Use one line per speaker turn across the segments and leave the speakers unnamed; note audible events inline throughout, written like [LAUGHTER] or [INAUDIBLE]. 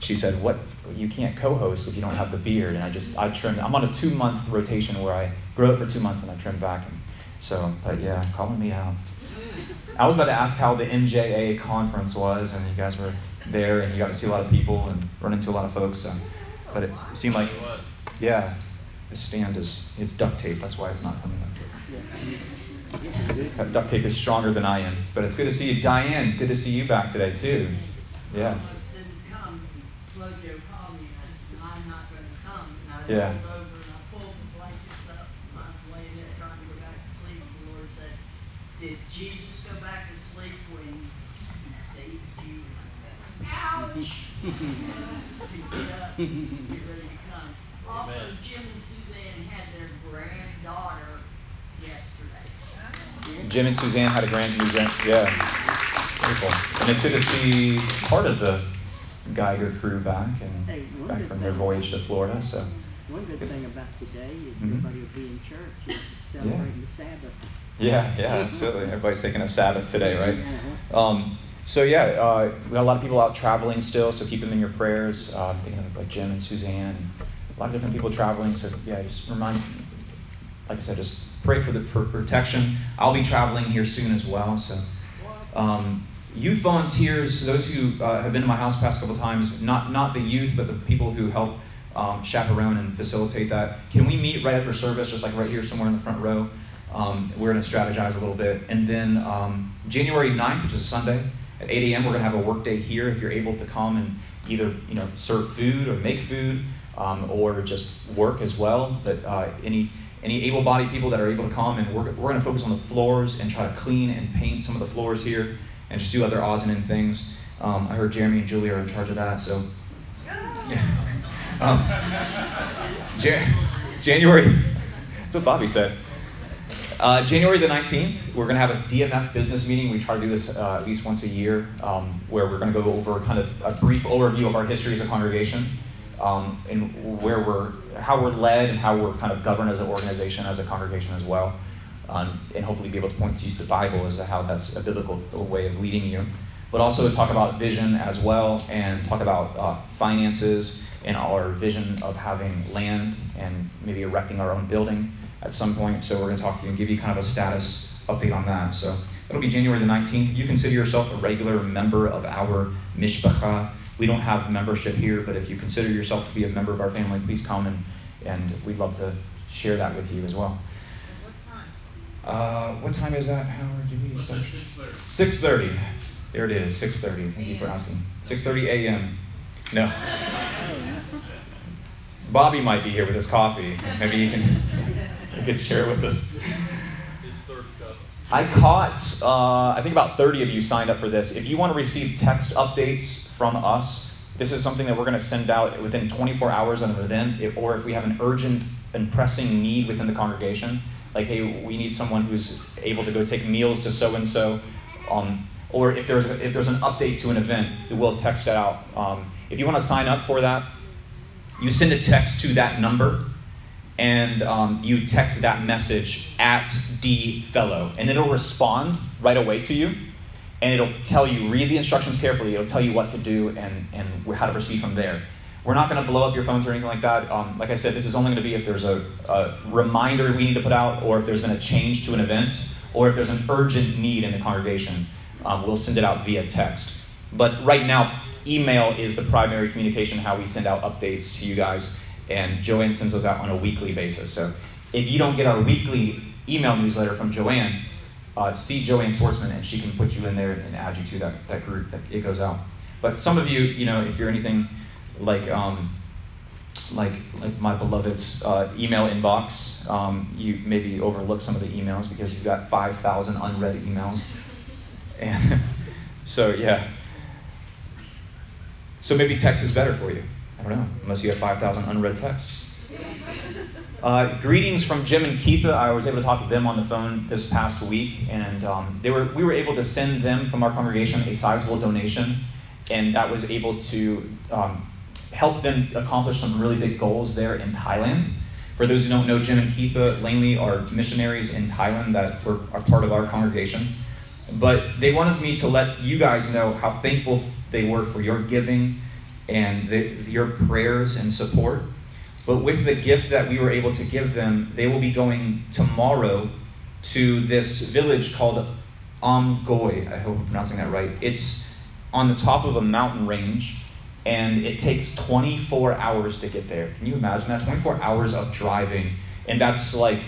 she said, "What? You can't co-host if you don't have the beard." And I just I trimmed. I'm on a two-month rotation where I grow it for two months and I trim back. And so, but yeah, calling me out. I was about to ask how the MJA conference was, and you guys were there, and you got to see a lot of people and run into a lot of folks. So, but it seemed like, yeah, the stand is it's duct tape. That's why it's not coming up. Duct tape is stronger than I am. But it's good to see you, Diane. Good to see you back today too. Yeah. Yeah.
Uh, I pulled the blankets up, isolated it, trying to go back to sleep. And the Lord said, Did Jesus go back to sleep when he saved you? Ouch! [LAUGHS] to get up, and get ready to come. Also, Jim and Suzanne had their granddaughter yesterday.
Jim and Suzanne had a grand new grand yeah. Beautiful. And it's good to see part of the Geiger crew back and back from their voyage to Florida. So
One good thing about today is
Mhm.
everybody will be in church, it's celebrating the Sabbath.
yeah, yeah, absolutely. Everybody's taking a Sabbath today, right?
Uh-huh.
Um, so yeah, uh, we got a lot of people out traveling still, so keep them in your prayers. Uh, I'm thinking of like Jim and Suzanne, and a lot of different people traveling. So yeah, just remind, like I said, just pray for the for protection. I'll be traveling here soon as well. So um, youth volunteers, those who uh, have been to my house the past couple of times, not not the youth, but the people who help um, chaperone and facilitate that. Can we meet right after service, just like right here somewhere in the front row? Um, we're going to strategize a little bit. And then um, January 9th, which is a Sunday, at 8 a.m., we're going to have a work day here. If you're able to come and either you know serve food or make food, um, or just work as well. But uh, any any able-bodied people that are able to come, and we're, we're going to focus on the floors and try to clean and paint some of the floors here, and just do other odds and end things. Um, I heard Jeremy and Julie are in charge of that, so yeah. Um, Jan- January. That's what Bobby said. Uh, January the 19th, we're going to have a DMF business meeting. We try to do this uh, at least once a year, um, where we're going to go over kind of a brief overview of our history as a congregation, um, and where we're, how we're led, and how we're kind of governed as an organization, as a congregation as well, um, and hopefully be able to point to the Bible as to how that's a biblical way of leading you. But also talk about vision as well, and talk about uh, finances and our vision of having land and maybe erecting our own building at some point. So we're going to talk to you and give you kind of a status update on that. So that'll be January the 19th. You consider yourself a regular member of our mishpacha. We don't have membership here, but if you consider yourself to be a member of our family, please come and, and we'd love to share that with you as well. Uh, what time is that, Howard? Do we start? 6.30. There it is, 6.30. Thank you for asking. 6.30 a.m. No. Bobby might be here with his coffee. Maybe you can, you can share it with us. I caught, uh, I think about 30 of you signed up for this. If you want to receive text updates from us, this is something that we're going to send out within 24 hours of an event, if, or if we have an urgent and pressing need within the congregation, like, hey, we need someone who's able to go take meals to so and so, or if there's if there's an update to an event, we'll text it out. Um, if you want to sign up for that, you send a text to that number and um, you text that message at D fellow, and it'll respond right away to you, and it'll tell you read the instructions carefully. It'll tell you what to do and and how to proceed from there. We're not going to blow up your phones or anything like that. Um, like I said, this is only going to be if there's a, a reminder we need to put out, or if there's been a change to an event, or if there's an urgent need in the congregation. Um, we'll send it out via text. But right now, email is the primary communication how we send out updates to you guys and joanne sends those out on a weekly basis. So if you don't get our weekly email newsletter from joanne uh, see joanne swartzman and she can put you in there and add you to that, that group that it goes out. But some of you you know if you're anything like um, like like my beloved's uh, email inbox um, you maybe overlook some of the emails because you've got 5000 unread emails. [LAUGHS] And so yeah so maybe text is better for you. I don't know, unless you have 5,000 unread texts. Uh, greetings from Jim and Keitha. I was able to talk to them on the phone this past week, and um, they were, we were able to send them from our congregation a sizable donation, and that was able to um, help them accomplish some really big goals there in Thailand. For those who don't know, Jim and Keitha Langley are missionaries in Thailand that were, are part of our congregation. But they wanted me to let you guys know how thankful they were for your giving and the, your prayers and support. But with the gift that we were able to give them, they will be going tomorrow to this village called Amgoy. I hope I'm pronouncing that right. It's on the top of a mountain range, and it takes 24 hours to get there. Can you imagine that? 24 hours of driving, and that's like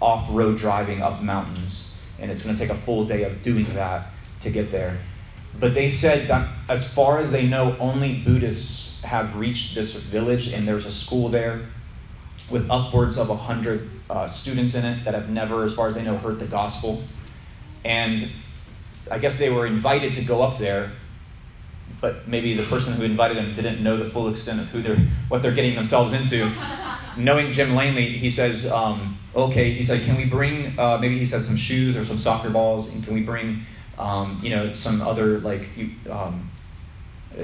off road driving up mountains, and it's going to take a full day of doing that to get there. But they said that as far as they know, only Buddhists have reached this village, and there's a school there with upwards of 100 uh, students in it that have never, as far as they know, heard the gospel. And I guess they were invited to go up there, but maybe the person who invited them didn't know the full extent of who they're, what they're getting themselves into. [LAUGHS] Knowing Jim Langley, he says, um, okay, he said, can we bring, uh, maybe he said some shoes or some soccer balls, and can we bring, um, you know, some other, like, um,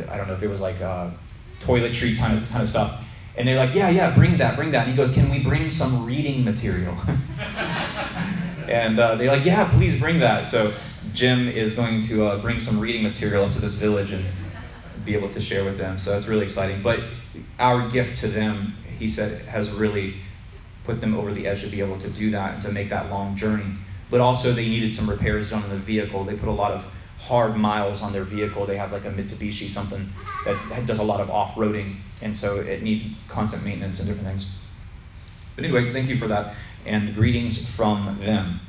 I don't know if it was like uh, toiletry kind of, kind of stuff. And they're like, yeah, yeah, bring that, bring that. And he goes, can we bring some reading material? [LAUGHS] and uh, they're like, yeah, please bring that. So Jim is going to uh, bring some reading material up to this village and be able to share with them. So that's really exciting. But our gift to them, he said, has really put them over the edge to be able to do that and to make that long journey. But also, they needed some repairs done on the vehicle. They put a lot of hard miles on their vehicle. They have like a Mitsubishi something that does a lot of off roading, and so it needs constant maintenance and different things. But, anyways, thank you for that, and greetings from them.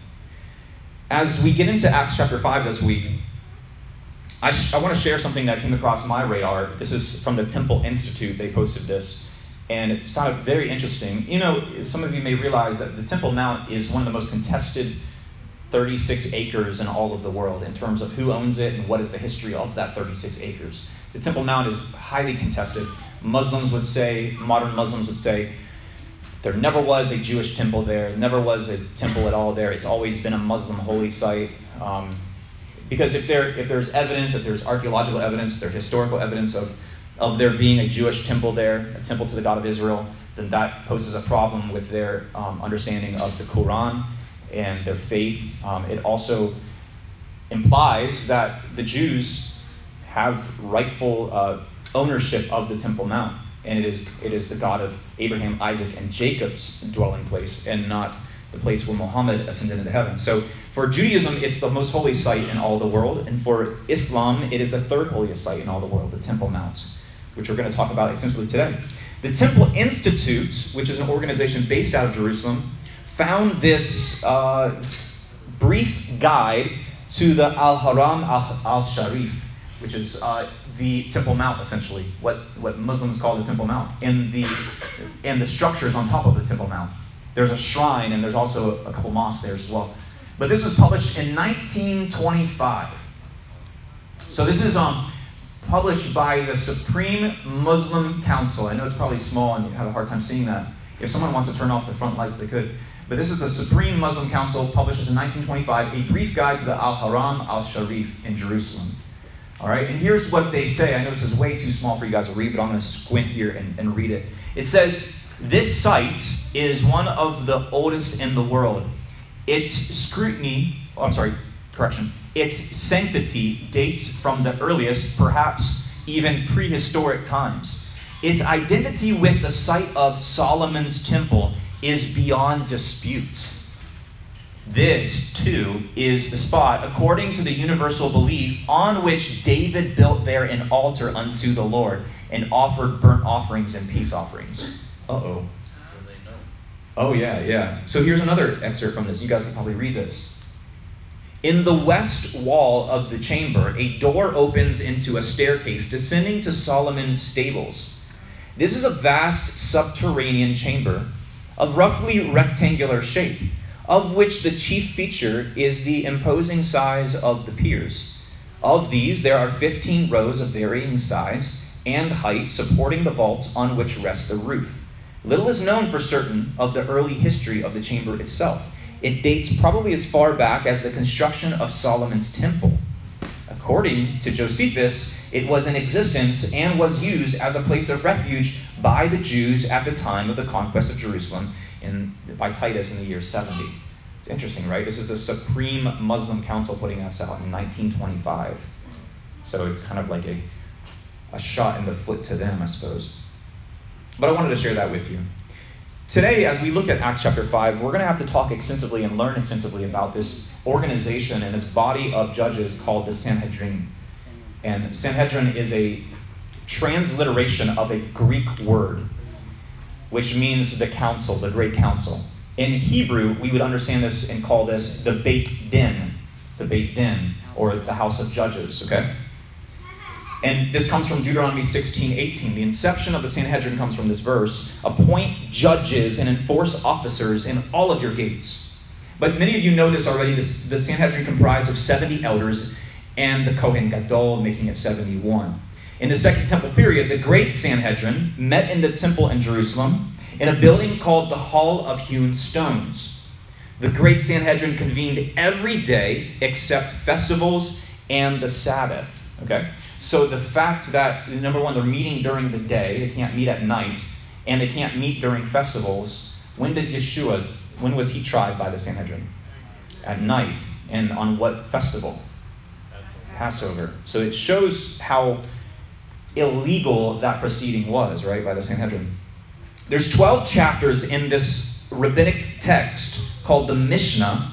As we get into Acts chapter 5 this week, I, sh- I want to share something that came across my radar. This is from the Temple Institute. They posted this, and it's kind of very interesting. You know, some of you may realize that the Temple Mount is one of the most contested 36 acres in all of the world in terms of who owns it and what is the history of that 36 acres. The Temple Mount is highly contested. Muslims would say, modern Muslims would say, there never was a Jewish temple there, never was a temple at all there. It's always been a Muslim holy site. Um, because if, there, if there's evidence, if there's archaeological evidence, there's historical evidence of, of there being a Jewish temple there, a temple to the God of Israel, then that poses a problem with their um, understanding of the Quran and their faith. Um, it also implies that the Jews have rightful uh, ownership of the Temple Mount, and it is, it is the God of Abraham, Isaac, and Jacob's dwelling place, and not the place where Muhammad ascended into heaven. So for Judaism, it's the most holy site in all the world, and for Islam, it is the third holiest site in all the world, the Temple Mount, which we're going to talk about extensively today. The Temple Institute, which is an organization based out of Jerusalem, found this uh, brief guide to the Al Haram Al Sharif, which is uh, the Temple Mount, essentially, what, what Muslims call the Temple Mount, and the, and the structures on top of the Temple Mount. There's a shrine, and there's also a couple mosques there as well. But this was published in 1925. So this is um, published by the Supreme Muslim Council. I know it's probably small and you have a hard time seeing that. If someone wants to turn off the front lights, they could. But this is the Supreme Muslim Council, publishes in 1925, a brief guide to the Al Haram Al Sharif in Jerusalem. All right, and here's what they say. I know this is way too small for you guys to read, but I'm going to squint here and, and read it. It says, This site is one of the oldest in the world. Its scrutiny, oh, I'm sorry, correction, its sanctity dates from the earliest, perhaps even prehistoric times. Its identity with the site of Solomon's temple is beyond dispute. This, too, is the spot, according to the universal belief, on which David built there an altar unto the Lord and offered burnt offerings and peace offerings. Uh oh. Oh, yeah, yeah. So here's another excerpt from this. You guys can probably read this. In the west wall of the chamber, a door opens into a staircase descending to Solomon's stables. This is a vast subterranean chamber of roughly rectangular shape, of which the chief feature is the imposing size of the piers. Of these, there are 15 rows of varying size and height supporting the vaults on which rests the roof. Little is known for certain of the early history of the chamber itself. It dates probably as far back as the construction of Solomon's temple. According to Josephus, it was in existence and was used as a place of refuge by the Jews at the time of the conquest of Jerusalem in, by Titus in the year 70. It's interesting, right? This is the Supreme Muslim Council putting us out in 1925. So it's kind of like a a shot in the foot to them, I suppose. But I wanted to share that with you. Today, as we look at Acts chapter 5, we're going to have to talk extensively and learn extensively about this organization and this body of judges called the Sanhedrin. And Sanhedrin is a transliteration of a Greek word, which means the council, the great council. In Hebrew, we would understand this and call this the Beit Din, the Beit Din, or the house of judges, okay? And this comes from Deuteronomy 16, 18. The inception of the Sanhedrin comes from this verse appoint judges and enforce officers in all of your gates. But many of you know this already. This, the Sanhedrin comprised of 70 elders and the Kohen Gadol, making it 71. In the Second Temple period, the Great Sanhedrin met in the temple in Jerusalem in a building called the Hall of Hewn Stones. The Great Sanhedrin convened every day except festivals and the Sabbath. Okay? So the fact that, number one, they're meeting during the day, they can't meet at night, and they can't meet during festivals. When did Yeshua, when was he tried by the Sanhedrin? At night. And on what festival? Passover. So it shows how illegal that proceeding was, right, by the Sanhedrin. There's 12 chapters in this rabbinic text called the Mishnah,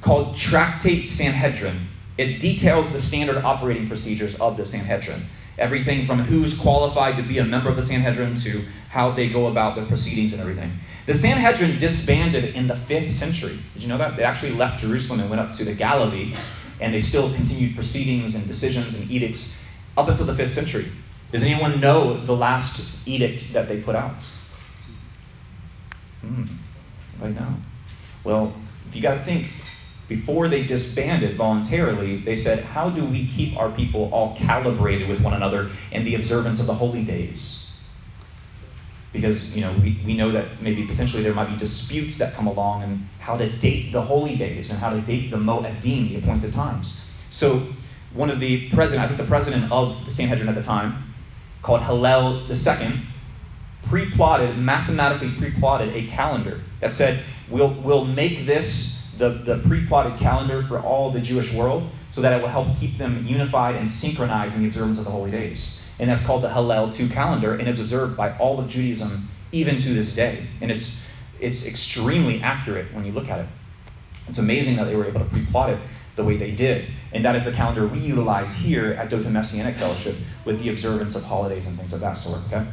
called Tractate Sanhedrin. It details the standard operating procedures of the Sanhedrin. Everything from who's qualified to be a member of the Sanhedrin to how they go about their proceedings and everything. The Sanhedrin disbanded in the 5th century. Did you know that? They actually left Jerusalem and went up to the Galilee, and they still continued proceedings and decisions and edicts up until the 5th century. Does anyone know the last edict that they put out? Hmm, right now. Well, if you got to think, before they disbanded voluntarily, they said, How do we keep our people all calibrated with one another in the observance of the holy days? Because, you know, we, we know that maybe potentially there might be disputes that come along and how to date the holy days and how to date the Moedim, the appointed times. So, one of the president, I think the president of the Sanhedrin at the time, called Hillel II, pre-plotted, mathematically pre-plotted a calendar that said, we'll, we'll make this the, the pre-plotted calendar for all the Jewish world so that it will help keep them unified and synchronized in the observance of the holy days. And that's called the Hillel II calendar, and it's observed by all of Judaism even to this day. And it's, it's extremely accurate when you look at it. It's amazing that they were able to pre-plot it the way they did. And that is the calendar we utilize here at Dothan Messianic Fellowship with the observance of holidays and things of that sort, okay?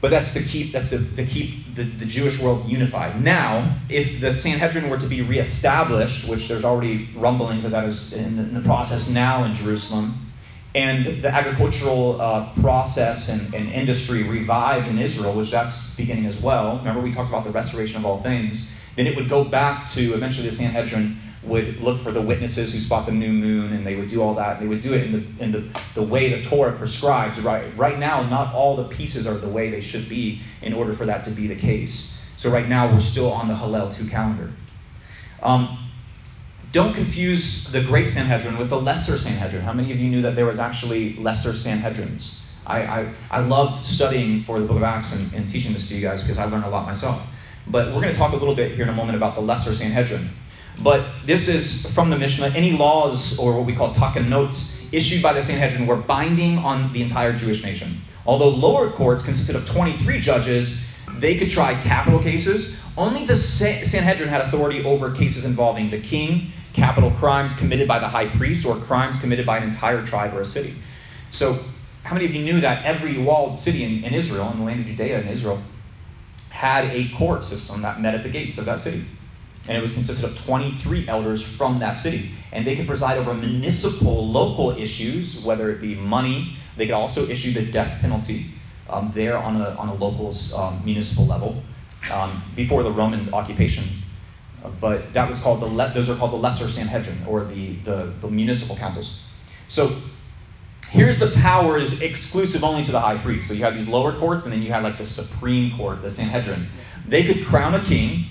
But that's to keep that's to, to keep the, the Jewish world unified. Now, if the Sanhedrin were to be reestablished, which there's already rumblings of that is in the, in the process now in Jerusalem, and the agricultural uh, process and, and industry revived in Israel, which that's beginning as well. Remember, we talked about the restoration of all things. Then it would go back to eventually the Sanhedrin would look for the witnesses who spot the new moon, and they would do all that. They would do it in the, in the, the way the Torah prescribes. Right, right now, not all the pieces are the way they should be in order for that to be the case. So right now, we're still on the Hillel 2 calendar. Um, don't confuse the great Sanhedrin with the lesser Sanhedrin. How many of you knew that there was actually lesser Sanhedrins? I, I, I love studying for the book of Acts and, and teaching this to you guys because I learned a lot myself. But we're going to talk a little bit here in a moment about the lesser Sanhedrin. But this is from the Mishnah. Any laws, or what we call notes issued by the Sanhedrin were binding on the entire Jewish nation. Although lower courts consisted of 23 judges, they could try capital cases. Only the Sanhedrin had authority over cases involving the king, capital crimes committed by the high priest, or crimes committed by an entire tribe or a city. So, how many of you knew that every walled city in, in Israel, in the land of Judea in Israel, had a court system that met at the gates of that city? And it was consisted of 23 elders from that city. And they could preside over municipal, local issues, whether it be money. They could also issue the death penalty um, there on a, on a local um, municipal level um, before the Roman occupation. But that was called the le- those are called the lesser Sanhedrin or the, the, the municipal councils. So here's the powers exclusive only to the high priest. So you have these lower courts, and then you have like the supreme court, the Sanhedrin. They could crown a king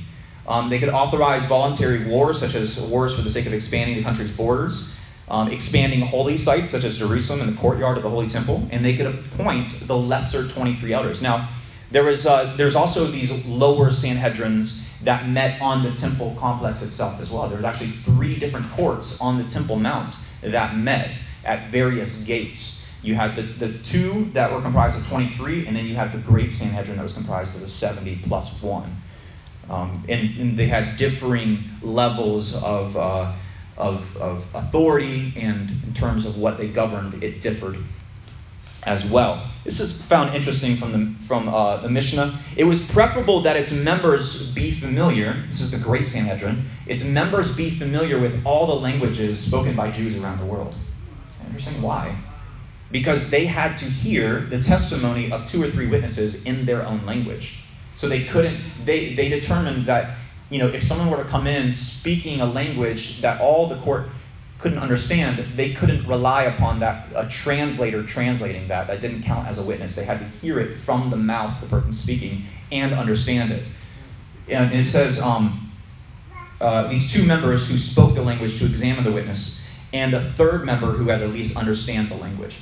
um, they could authorize voluntary wars, such as wars for the sake of expanding the country's borders, um, expanding holy sites, such as Jerusalem and the courtyard of the Holy Temple, and they could appoint the lesser 23 elders. Now, there was, uh, there's also these lower Sanhedrins that met on the temple complex itself as well. There's actually three different courts on the Temple Mount that met at various gates. You had the, the two that were comprised of 23, and then you had the Great Sanhedrin that was comprised of the 70 plus one. Um, and, and, they had differing levels of, uh, of, of authority, and in terms of what they governed, it differed as well. This is found interesting from the, from, uh, the Mishnah. It was preferable that its members be familiar, this is the Great Sanhedrin, its members be familiar with all the languages spoken by Jews around the world. Interesting. Why? Because they had to hear the testimony of two or three witnesses in their own language. So they couldn't, they, they determined that, you know, if someone were to come in speaking a language that all the court couldn't understand, they couldn't rely upon that, a translator translating that. That didn't count as a witness. They had to hear it from the mouth of the person speaking and understand it. And it says um, uh, these two members who spoke the language to examine the witness, and a third member who had at least understand the language.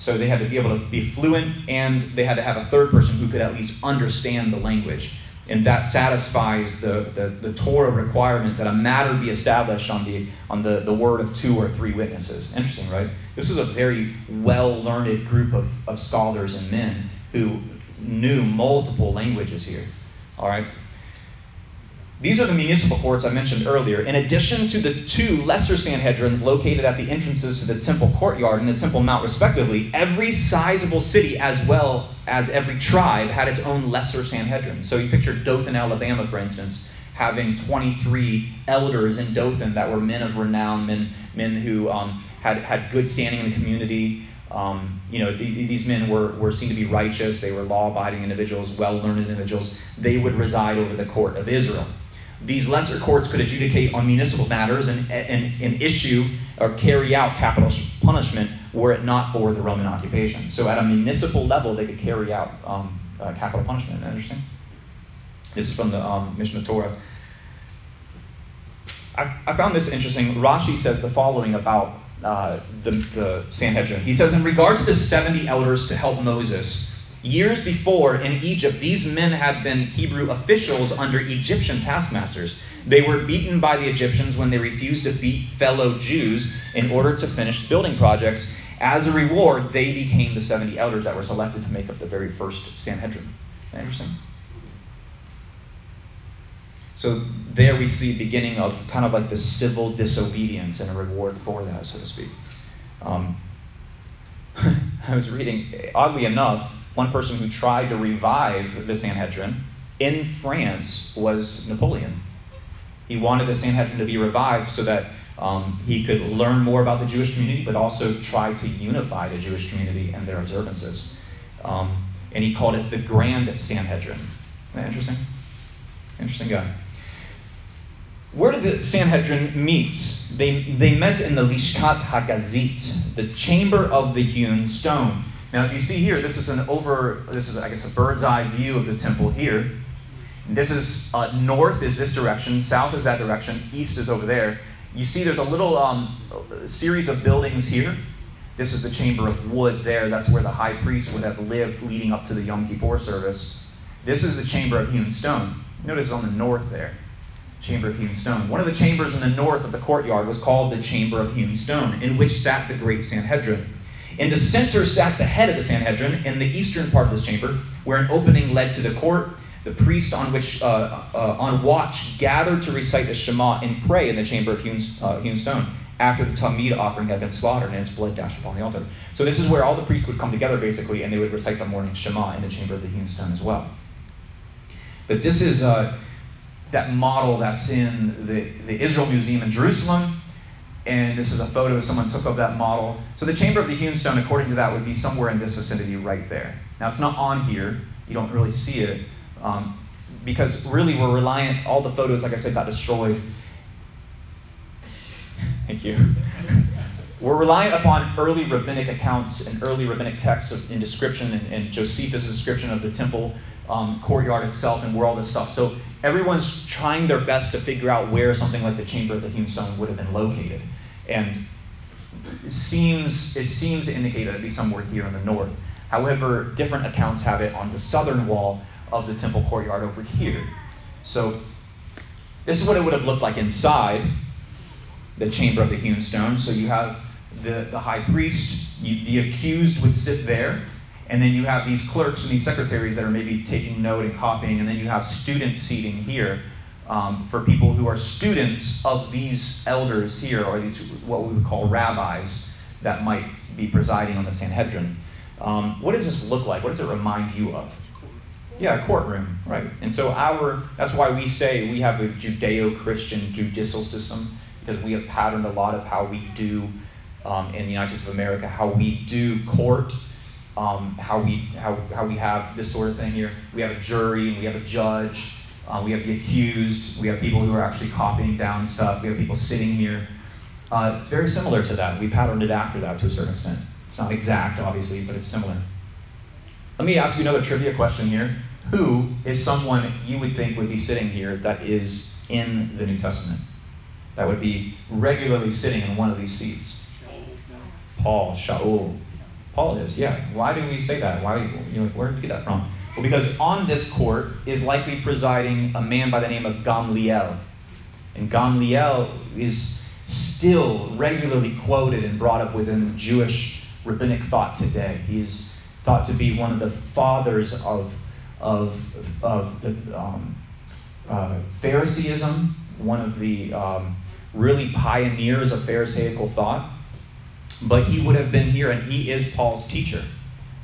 So they had to be able to be fluent, and they had to have a third person who could at least understand the language and that satisfies the, the, the, Torah requirement that a matter be established on, the, on the, the word of two or three witnesses. Interesting, right? This was a very well learned group of, of scholars and men who knew multiple languages here. All right? These are the municipal courts I mentioned earlier. In addition to the two lesser Sanhedrins located at the entrances to the temple courtyard and the temple mount, respectively, every sizable city, as well as every tribe, had its own lesser Sanhedrin. So you picture Dothan, Alabama, for instance, having 23 elders in Dothan that were men of renown, men, men who um, had, had good standing in the community. Um, you know, these men were, were seen to be righteous. They were law abiding individuals, well learned individuals. They would reside over the court of Israel. These lesser courts could adjudicate on municipal matters and, and, and issue or carry out capital punishment were it not for the Roman occupation. So at a municipal level, they could carry out um, uh, capital punishment. Interesting. This is from the um, Mishnah Torah. I, I, found this interesting. Rashi says the following about uh, the, the Sanhedrin. He says, In regard to the 70 elders to help Moses, Years before, in Egypt, these men had been Hebrew officials under Egyptian taskmasters. They were beaten by the Egyptians when they refused to beat fellow Jews in order to finish building projects. As a reward, they became the 70 elders that were selected to make up the very first Sanhedrin. Interesting. So there we see beginning of kind of like the civil disobedience and a reward for that, so to speak. Um, [LAUGHS] I was reading, oddly enough, one person who tried to revive the Sanhedrin in France was Napoleon. He wanted the Sanhedrin to be revived so that um, he could learn more about the Jewish community, but also try to unify the Jewish community and their observances. Um, and he called it the Grand Sanhedrin. Isn't that interesting? Interesting guy. Where did the Sanhedrin meet? They, they met in the Lishkat Hagazit, the chamber of the hewn stone. Now, if you see here, this is an over, this is, I guess, a bird's eye view of the temple here. This is uh, north is this direction, south is that direction, east is over there. You see there's a little um, series of buildings here. This is the chamber of wood there. That's where the high priest would have lived leading up to the Yom Kippur service. This is the chamber of hewn stone. Notice on the north there, chamber of hewn stone. One of the chambers in the north of the courtyard was called the chamber of hewn stone, in which sat the great Sanhedrin. In the center sat the head of the Sanhedrin in the eastern part of this chamber, where an opening led to the court. The priest on which uh, uh, on watch gathered to recite the Shema and pray in the chamber of hewn, uh, hewn stone after the Tamid offering had been slaughtered and its blood dashed upon the altar. So this is where all the priests would come together basically, and they would recite the morning Shema in the chamber of the hewn stone as well. But this is uh, that model that's in the, the Israel Museum in Jerusalem and this is a photo someone took of that model. So the chamber of the hewn stone, according to that, would be somewhere in this vicinity right there. Now it's not on here. You don't really see it um, because really we're reliant. All the photos, like I said, got destroyed. [LAUGHS] Thank you. [LAUGHS] we're reliant upon early rabbinic accounts and early rabbinic texts of, in description and, and Josephus' description of the temple um, courtyard itself and where all this stuff. So everyone's trying their best to figure out where something like the chamber of the hewn stone would have been located. And it seems, it seems to indicate that it'd be somewhere here in the north. However, different accounts have it on the southern wall of the temple courtyard over here. So this is what it would have looked like inside the chamber of the hewn stone. So you have the, the high priest, you, the accused would sit there, and then you have these clerks and these secretaries that are maybe taking note and copying, and then you have student seating here um, for people who are students of these elders here, or these what we would call rabbis that might be presiding on the Sanhedrin. Um, what does this look like? What does it remind you of? Yeah, a courtroom, right? And so our that's why we say we have a Judeo-Christian judicial system because we have patterned a lot of how we do um, in the United States of America, how we do court, um, how we how, how we have this sort of thing here. We have a jury and we have a judge. Uh, we have the accused. We have people who are actually copying down stuff. We have people sitting here. Uh, it's very similar to that. We patterned it after that to a certain extent. It's not exact, obviously, but it's similar. Let me ask you another trivia question here. Who is someone you would think would be sitting here that is in the New Testament? That would be regularly sitting in one of these seats? Paul, Shaul. Paul is, yeah. Why do we say that? Why, you know, where did you get that from? Well, because on this court is likely presiding a man by the name of Gamliel. And Gamliel is still regularly quoted and brought up within Jewish rabbinic thought today. He is thought to be one of the fathers of, of, of the um, uh, Phariseeism, one of the um, really pioneers of Pharisaical thought. But he would have been here, and he is Paul's teacher.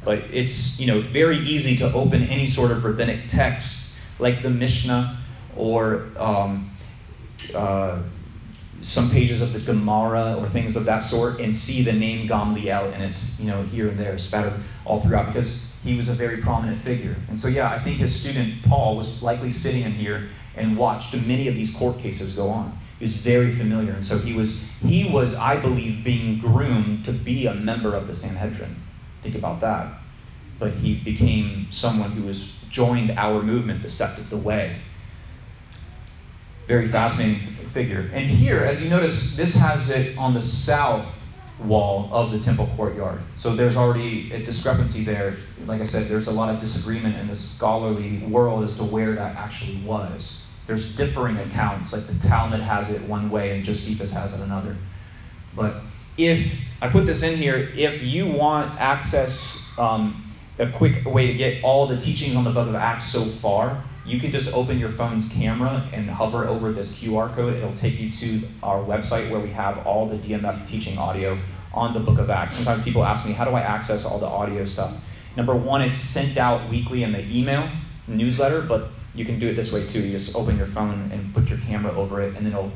But it's you know very easy to open any sort of rabbinic text like the Mishnah or um, uh, some pages of the Gemara or things of that sort and see the name Gamliel in it, you know, here and there, spattered all throughout, because he was a very prominent figure. And so, yeah, I think his student Paul was likely sitting in here and watched many of these court cases go on. He was very familiar, and so he was he was, I believe, being groomed to be a member of the Sanhedrin. Think about that. But he became someone who was joined our movement, the sect of the way. Very fascinating figure. And here, as you notice, this has it on the south wall of the temple courtyard. So there's already a discrepancy there. Like I said, there's a lot of disagreement in the scholarly world as to where that actually was. There's differing accounts, like the Talmud has it one way and Josephus has it another. But if I put this in here, if you want access, um, a quick way to get all the teachings on the book of Acts so far, you can just open your phone's camera and hover over this QR code. It'll take you to our website where we have all the DMF teaching audio on the book of Acts. Sometimes people ask me, how do I access all the audio stuff? Number one, it's sent out weekly in the email newsletter, but you can do it this way too. You just open your phone and put your camera over it, and then it'll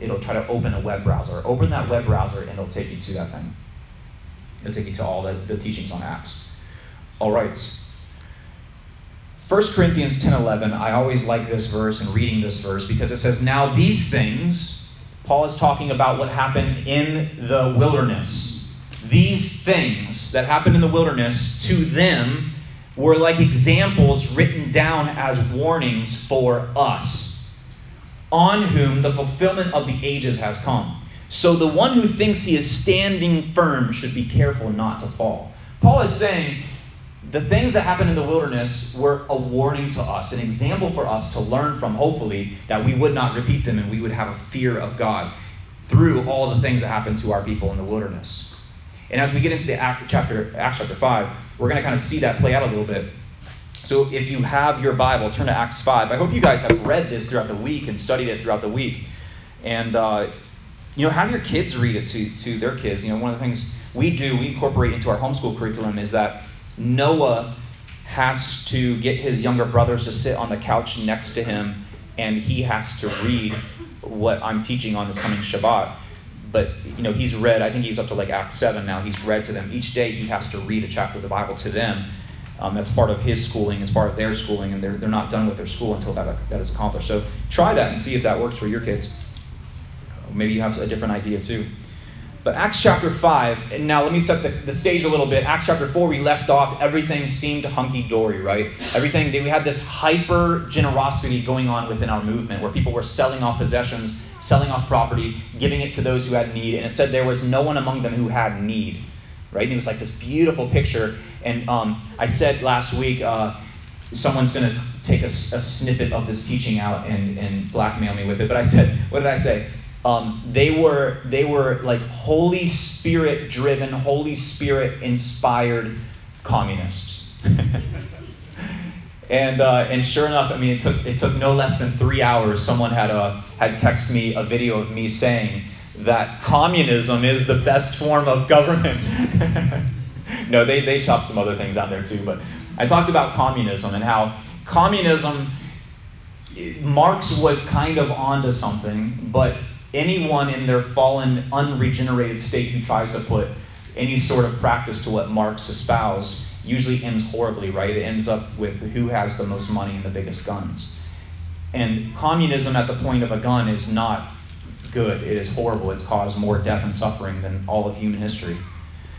it'll try to open a web browser. Open that web browser, and it'll take you to that thing. It'll take you to all the, the teachings on Acts. All right. 1 Corinthians 10 11, I always like this verse and reading this verse because it says, Now these things, Paul is talking about what happened in the wilderness. These things that happened in the wilderness to them were like examples written down as warnings for us, on whom the fulfillment of the ages has come. So the one who thinks he is standing firm should be careful not to fall. Paul is saying, the things that happened in the wilderness were a warning to us, an example for us to learn from, hopefully, that we would not repeat them and we would have a fear of God through all the things that happened to our people in the wilderness. And as we get into the Act, chapter, Acts chapter 5, we're going to kind of see that play out a little bit. So if you have your Bible, turn to Acts 5. I hope you guys have read this throughout the week and studied it throughout the week. And, uh, you know, have your kids read it to, to their kids. You know, one of the things we do, we incorporate into our homeschool curriculum is that Noah has to get his younger brothers to sit on the couch next to him and he has to read what I'm teaching on this coming Shabbat. But you know, he's read, I think he's up to like Act 7 now. He's read to them. Each day he has to read a chapter of the Bible to them. Um, that's part of his schooling, it's part of their schooling, and they're, they're not done with their school until that, that is accomplished. So try that and see if that works for your kids. Maybe you have a different idea too. But Acts chapter 5, and now let me set the, the stage a little bit. Acts chapter 4, we left off, everything seemed hunky dory, right? Everything, we had this hyper generosity going on within our movement where people were selling off possessions, selling off property, giving it to those who had need. And it said there was no one among them who had need, right? And it was like this beautiful picture. And um, I said last week, uh, someone's going to take a, a, snippet of this teaching out and, and blackmail me with it. But I said, [LAUGHS] what did I say? um, they were they were like Holy Spirit driven, Holy Spirit inspired communists. [LAUGHS] and uh, and sure enough, I mean, it took it took no less than three hours. Someone had uh, had texted me a video of me saying that communism is the best form of government. [LAUGHS] no, they they chopped some other things out there too, but I talked about communism and how communism. Marx was kind of onto something, but anyone in their fallen, unregenerated state who tries to put any sort of practice to what Marx espoused usually ends horribly, right? It ends up with who has the most money and the biggest guns. And communism at the point of a gun is not good. It is horrible. It's caused more death and suffering than all of human history.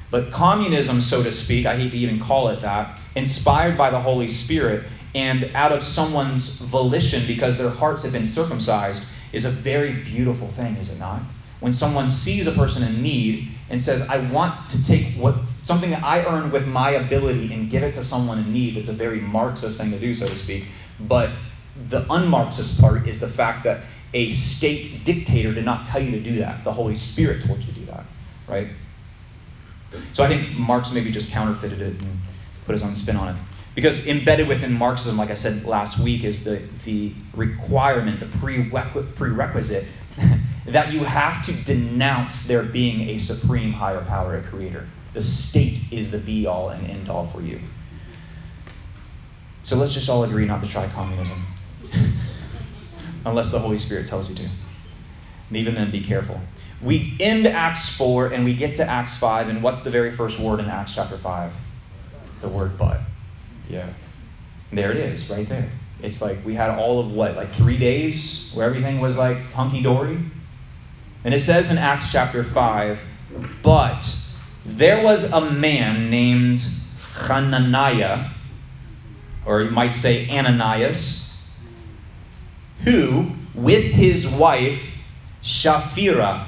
But communism, so to speak, I hate to even call it that, inspired by the Holy Spirit and out of someone's volition because their hearts have been circumcised, is a very beautiful thing, is it not? When someone sees a person in need and says, I want to take what something that I earned with my ability and give it to someone in need, it's a very Marxist thing to do, so to speak. But the unmarxist part is the fact that a state dictator did not tell you to do that. The Holy Spirit told you to do that, right? So I think Marx maybe just counterfeited it and put his own spin on it. Because embedded within Marxism, like I said last week, is the, the requirement, the prerequisite [LAUGHS] that you have to denounce there being a supreme higher power, a creator. The state is the be all and end all for you. So let's just all agree not to try communism. [LAUGHS] Unless the Holy Spirit tells you to. And even then, be careful. We end Acts 4 and we get to Acts 5, and what's the very first word in Acts chapter 5? The word but. Yeah. There it is, right there. It's like we had all of what, like three days where everything was like hunky dory? And it says in Acts chapter 5, but there was a man named Hananiah, or you might say Ananias, who, with his wife Shapphira,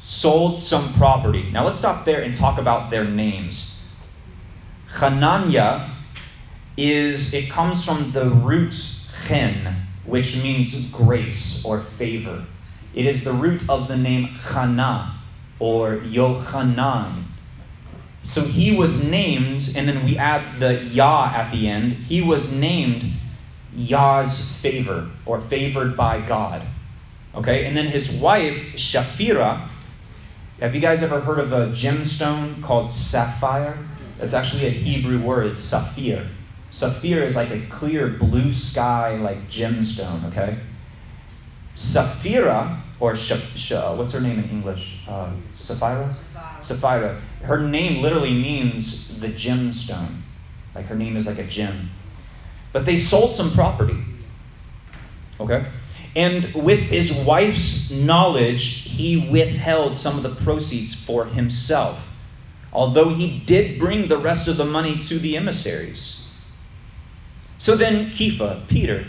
sold some property. Now let's stop there and talk about their names. Hananiah is it comes from the root chen, which means grace or favor. It is the root of the name Hana or Yohanan. So he was named, and then we add the Yah at the end. He was named Yah's favor or favored by God. Okay, and then his wife, Shapphira. Have you guys ever heard of a gemstone called sapphire? That's actually a Hebrew word, sapphire. Sapphire is like a clear blue sky, like gemstone, okay? Sapphira, or sh- sh- uh, what's her name in English? Uh, Sapphira? Sapphira. Her name literally means the gemstone. Like her name is like a gem. But they sold some property, okay? And with his wife's knowledge, he withheld some of the proceeds for himself, although he did bring the rest of the money to the emissaries. So then Kepha, Peter,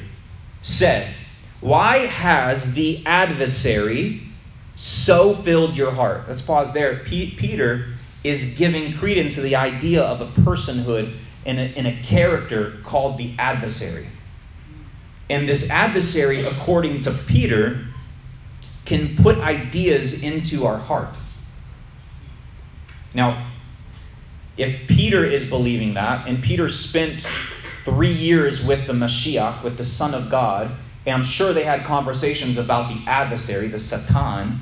said, Why has the adversary so filled your heart? Let's pause there. P- Peter is giving credence to the idea of a personhood in a, in a character called the adversary. And this adversary, according to Peter, can put ideas into our heart. Now, if Peter is believing that, and Peter spent three years with the Mashiach, with the Son of God, and I'm sure they had conversations about the adversary, the Satan.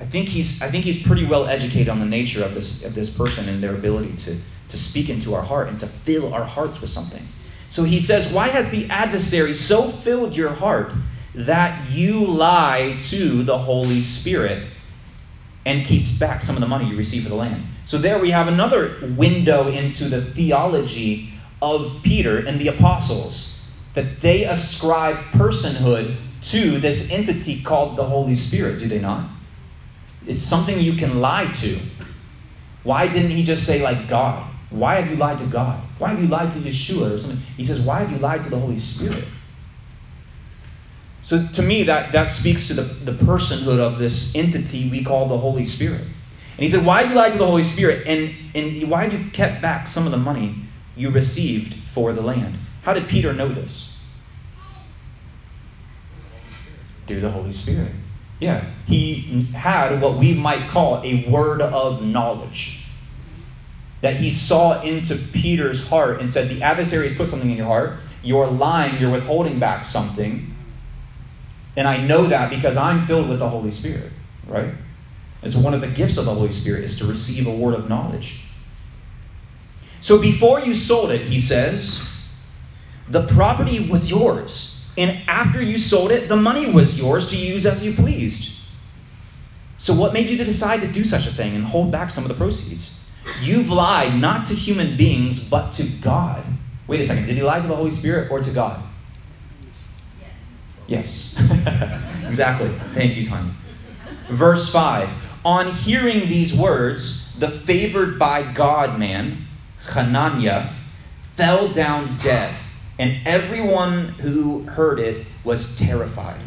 I think he's, I think he's pretty well educated on the nature of this, of this person and their ability to, to speak into our heart and to fill our hearts with something. So he says, Why has the adversary so filled your heart that you lie to the Holy Spirit and keeps back some of the money you receive for the land? So there we have another window into the theology of Peter and the apostles that they ascribe personhood to this entity called the Holy Spirit, do they not? It's something you can lie to. Why didn't he just say, like, God? Why have you lied to God? Why have you lied to Yeshua? Or something? He says, Why have you lied to the Holy Spirit? So to me, that, that speaks to the, the personhood of this entity we call the Holy Spirit. And he said, Why have you lied to the Holy Spirit? And, and why have you kept back some of the money you received for the land. How did Peter know this? Through the Holy Spirit. Yeah, he had what we might call a word of knowledge. That he saw into Peter's heart and said, The adversary has put something in your heart. You're lying, you're withholding back something. And I know that because I'm filled with the Holy Spirit, right? It's one of the gifts of the Holy Spirit is to receive a word of knowledge. So before you sold it, he says, the property was yours. And after you sold it, the money was yours to use as you pleased. So, what made you to decide to do such a thing and hold back some of the proceeds? You've lied not to human beings, but to God. Wait a second. Did he lie to the Holy Spirit or to God? Yes. [LAUGHS] exactly. Thank you, Tanya. Verse 5 On hearing these words, the favored by God man, Hananiah, fell down dead and everyone who heard it was terrified.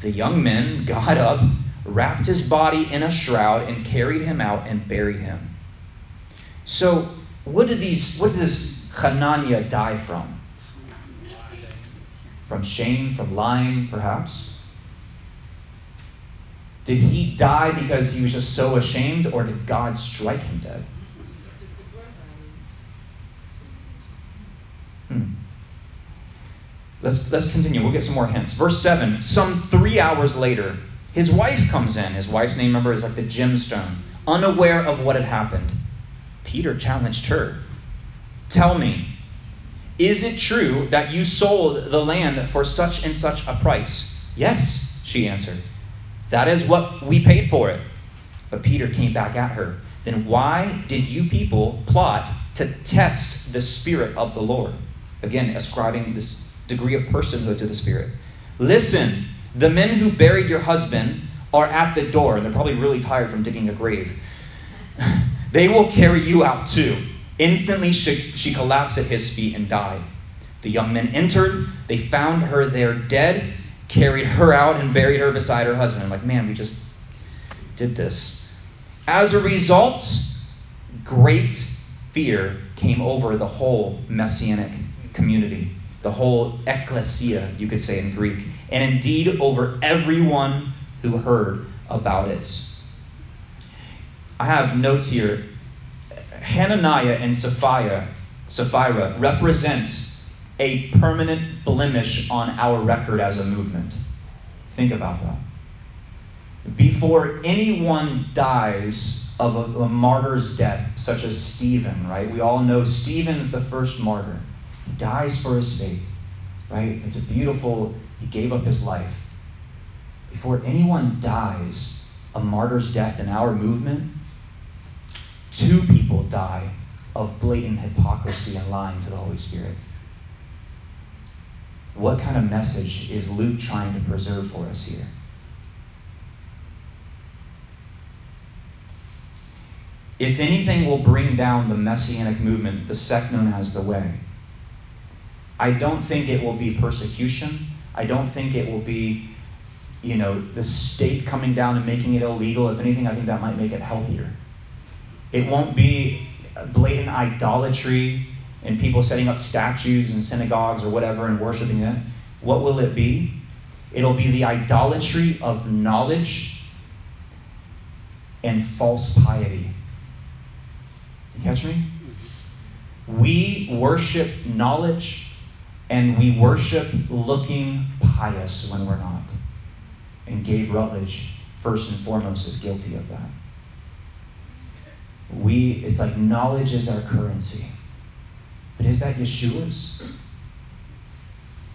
The young men got up, wrapped his body in a shroud, and carried him out and buried him. So, what did these? What did this Hananiah die from? From shame, from lying, perhaps. Did he die because he was just so ashamed, or did God strike him dead? Let's, let's continue. We'll get some more hints. Verse 7 Some three hours later, his wife comes in. His wife's name, remember, is like the gemstone, unaware of what had happened. Peter challenged her Tell me, is it true that you sold the land for such and such a price? Yes, she answered. That is what we paid for it. But Peter came back at her. Then why did you people plot to test the Spirit of the Lord? Again, ascribing this degree of personhood to the Spirit. Listen, the men who buried your husband are at the door, and they're probably really tired from digging a grave. [LAUGHS] they will carry you out too. Instantly, she, she collapsed at his feet and died. The young men entered. They found her there dead, carried her out, and buried her beside her husband. I'm like, man, we just did this. As a result, great fear came over the whole messianic community, the whole ecclesia, you could say in Greek, and indeed over everyone who heard about it. I have notes here. Hananiah and Sapphira, Sapphira represents a permanent blemish on our record as a movement. Think about that. Before anyone dies of a, a martyr's death, such as Stephen, right? We all know Stephen's the first martyr. Dies for his faith, right? It's a beautiful, he gave up his life. Before anyone dies a martyr's death in our movement, two people die of blatant hypocrisy and lying to the Holy Spirit. What kind of message is Luke trying to preserve for us here? If anything will bring down the messianic movement, the sect known as the Way, I don't think it will be persecution. I don't think it will be, you know, the state coming down and making it illegal. If anything, I think that might make it healthier. It won't be blatant idolatry and people setting up statues and synagogues or whatever and worshiping it. What will it be? It'll be the idolatry of knowledge and false piety. You catch me? Mm-hmm. We worship knowledge and we worship looking pious when we're not. And Gabe Rutledge, first and foremost, is guilty of that. We, it's like knowledge is our currency. But is that Yeshua's?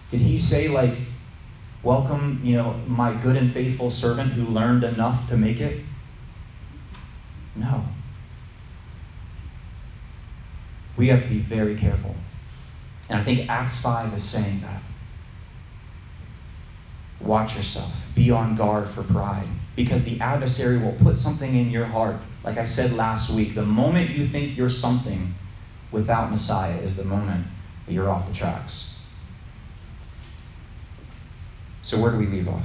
Did he say, like, welcome, you know, my good and faithful servant who learned enough to make it? No. We have to be very careful. And I think Acts 5 is saying that. Watch yourself. Be on guard for pride. Because the adversary will put something in your heart. Like I said last week, the moment you think you're something without Messiah is the moment that you're off the tracks. So, where do we leave off?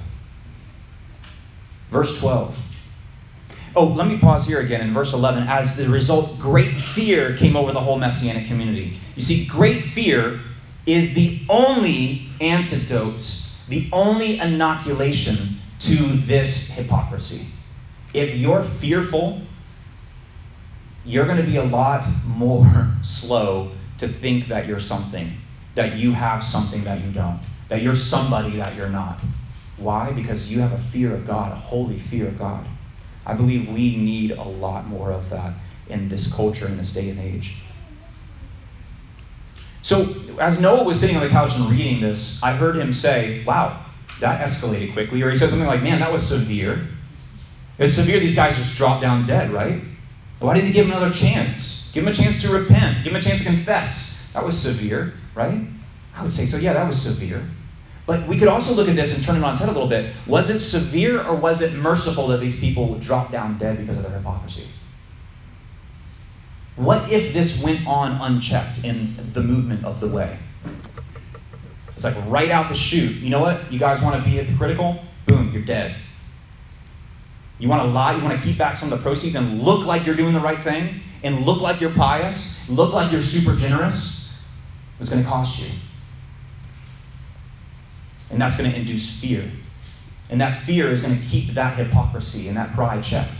Verse 12. Oh, let me pause here again in verse 11. As the result, great fear came over the whole Messianic community. You see, great fear is the only antidote, the only inoculation to this hypocrisy. If you're fearful, you're going to be a lot more [LAUGHS] slow to think that you're something, that you have something that you don't, that you're somebody that you're not. Why? Because you have a fear of God, a holy fear of God. I believe we need a lot more of that in this culture, in this day and age. So, as Noah was sitting on the couch and reading this, I heard him say, Wow, that escalated quickly. Or he said something like, Man, that was severe. It's severe, these guys just dropped down dead, right? Why didn't he give him another chance? Give him a chance to repent, give him a chance to confess. That was severe, right? I would say so, yeah, that was severe. But we could also look at this and turn it on its head a little bit. Was it severe or was it merciful that these people would drop down dead because of their hypocrisy? What if this went on unchecked in the movement of the way? It's like right out the chute. You know what? You guys want to be hypocritical? Boom, you're dead. You want to lie? You want to keep back some of the proceeds and look like you're doing the right thing and look like you're pious, look like you're super generous? It's going to cost you. And that's going to induce fear. And that fear is going to keep that hypocrisy and that pride checked.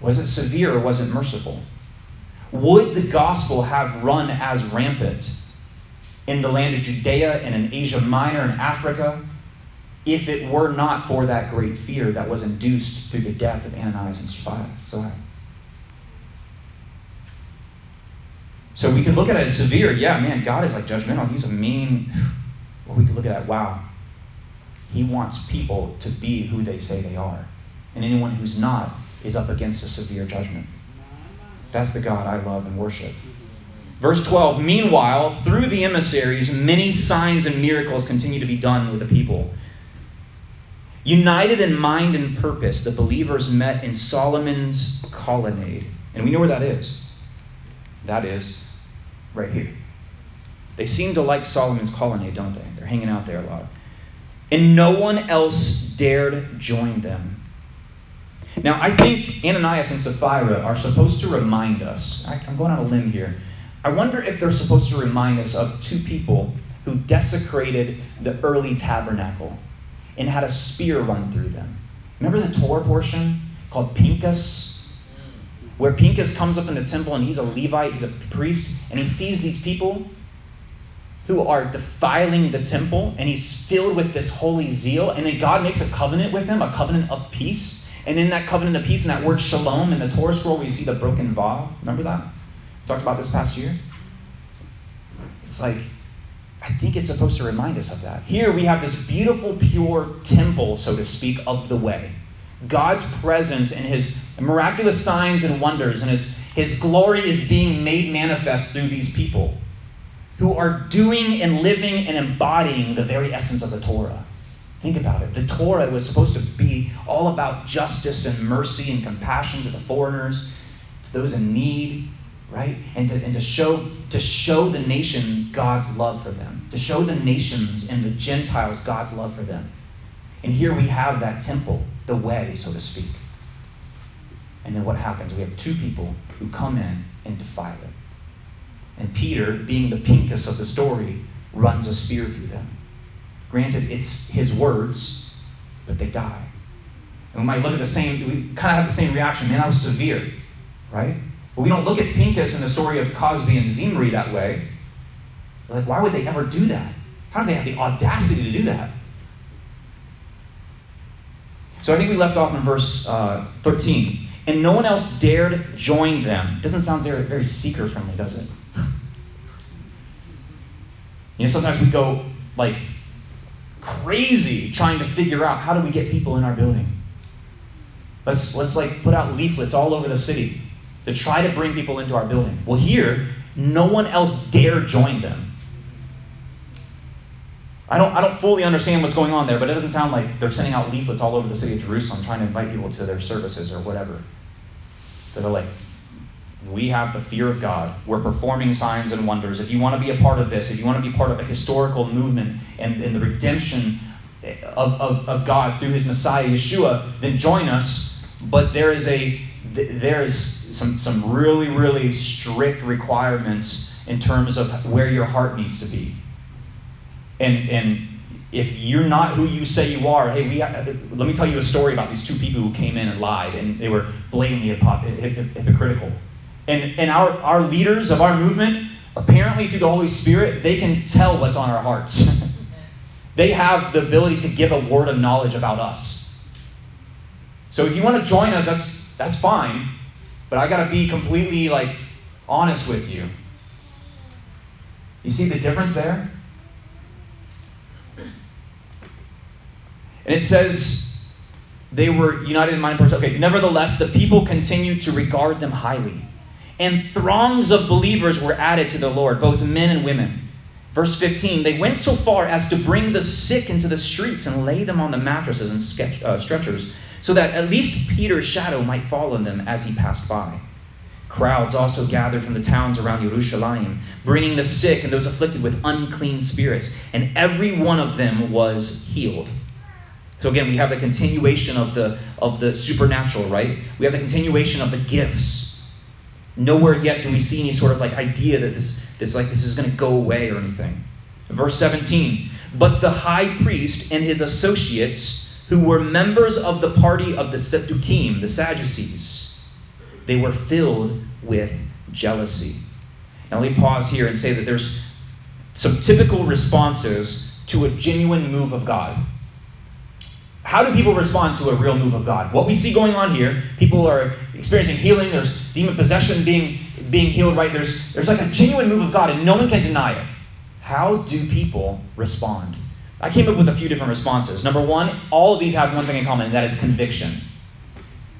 Was it severe or was it merciful? Would the gospel have run as rampant in the land of Judea and in Asia Minor and Africa if it were not for that great fear that was induced through the death of Ananias and Sapphira? So we can look at it as severe. Yeah, man, God is like judgmental. He's a mean or we could look at that, wow, he wants people to be who they say they are. And anyone who's not is up against a severe judgment. That's the God I love and worship. Verse 12 Meanwhile, through the emissaries, many signs and miracles continue to be done with the people. United in mind and purpose, the believers met in Solomon's colonnade. And we know where that is. That is right here. They seem to like Solomon's colonnade, don't they? They're hanging out there a lot. And no one else dared join them. Now, I think Ananias and Sapphira are supposed to remind us. I'm going on a limb here. I wonder if they're supposed to remind us of two people who desecrated the early tabernacle and had a spear run through them. Remember the Torah portion called Pinchas? Where Pinchas comes up in the temple and he's a Levite, he's a priest, and he sees these people who are defiling the temple, and he's filled with this holy zeal. And then God makes a covenant with him, a covenant of peace. And in that covenant of peace, and that word shalom in the Torah scroll, we see the broken vow. Remember that? Talked about this past year. It's like, I think it's supposed to remind us of that. Here we have this beautiful, pure temple, so to speak, of the way. God's presence and his miraculous signs and wonders and his, his glory is being made manifest through these people who are doing and living and embodying the very essence of the Torah. Think about it. The Torah was supposed to be all about justice and mercy and compassion to the foreigners, to those in need, right? And to, and to show to show the nation God's love for them, to show the nations and the Gentiles God's love for them. And here we have that temple, the way, so to speak. And then what happens? We have two people who come in and defile it. And Peter, being the Pinchas of the story, runs a spear through them. Granted, it's his words, but they die. And we might look at the same, we kind of have the same reaction. Man, that was severe, right? But we don't look at Pinchas in the story of Cozbi and Zimri that way. We're like, why would they ever do that? How do they have the audacity to do that? So I think we left off in verse uh, 13. And no one else dared join them. Doesn't sound very, very seeker friendly, does it? You know, sometimes we go like crazy trying to figure out how do we get people in our building. Let's let's like put out leaflets all over the city to try to bring people into our building. Well, here, no one else dare join them. I don't, I don't fully understand what's going on there, but it doesn't sound like they're sending out leaflets all over the city of Jerusalem trying to invite people to their services or whatever. That are like, we have the fear of God. We're performing signs and wonders. If you want to be a part of this, if you want to be part of a historical movement and, and the redemption of, of, of God through his Messiah, Yeshua, then join us. But there is a there is some, some really, really strict requirements in terms of where your heart needs to be. And, and if you're not who you say you are, hey, we uh, let me tell you a story about these two people who came in and lied, and they were blatantly hypocritical. And, and our, our leaders of our movement, apparently through the Holy Spirit, they can tell what's on our hearts. [LAUGHS] they have the ability to give a word of knowledge about us. So if you want to join us, that's, that's fine. But I got to be completely like honest with you. You see the difference there? And it says they were united in mind and purpose. Okay, nevertheless, the people continued to regard them highly. And throngs of believers were added to the Lord, both men and women. Verse 15, they went so far as to bring the sick into the streets and lay them on the mattresses and sketch, uh, stretchers, so that at least Peter's shadow might fall on them as he passed by. Crowds also gathered from the towns around Jerusalem, bringing the sick and those afflicted with unclean spirits, and every one of them was healed. So again, we have the continuation of the of the supernatural, right? We have the continuation of the gifts. Nowhere yet do we see any sort of like idea that this this like this is going to go away or anything. Verse 17. But the high priest and his associates, who were members of the party of the Sadducees, the Sadducees, they were filled with jealousy. Now let me pause here and say that there's some typical responses to a genuine move of God how do people respond to a real move of God? What we see going on here, people are experiencing healing, there's demon possession being, being healed, right? There's, there's like a genuine move of God, and no one can deny it. How do people respond? I came up with a few different responses. Number one, all of these have one thing in common, and that is conviction.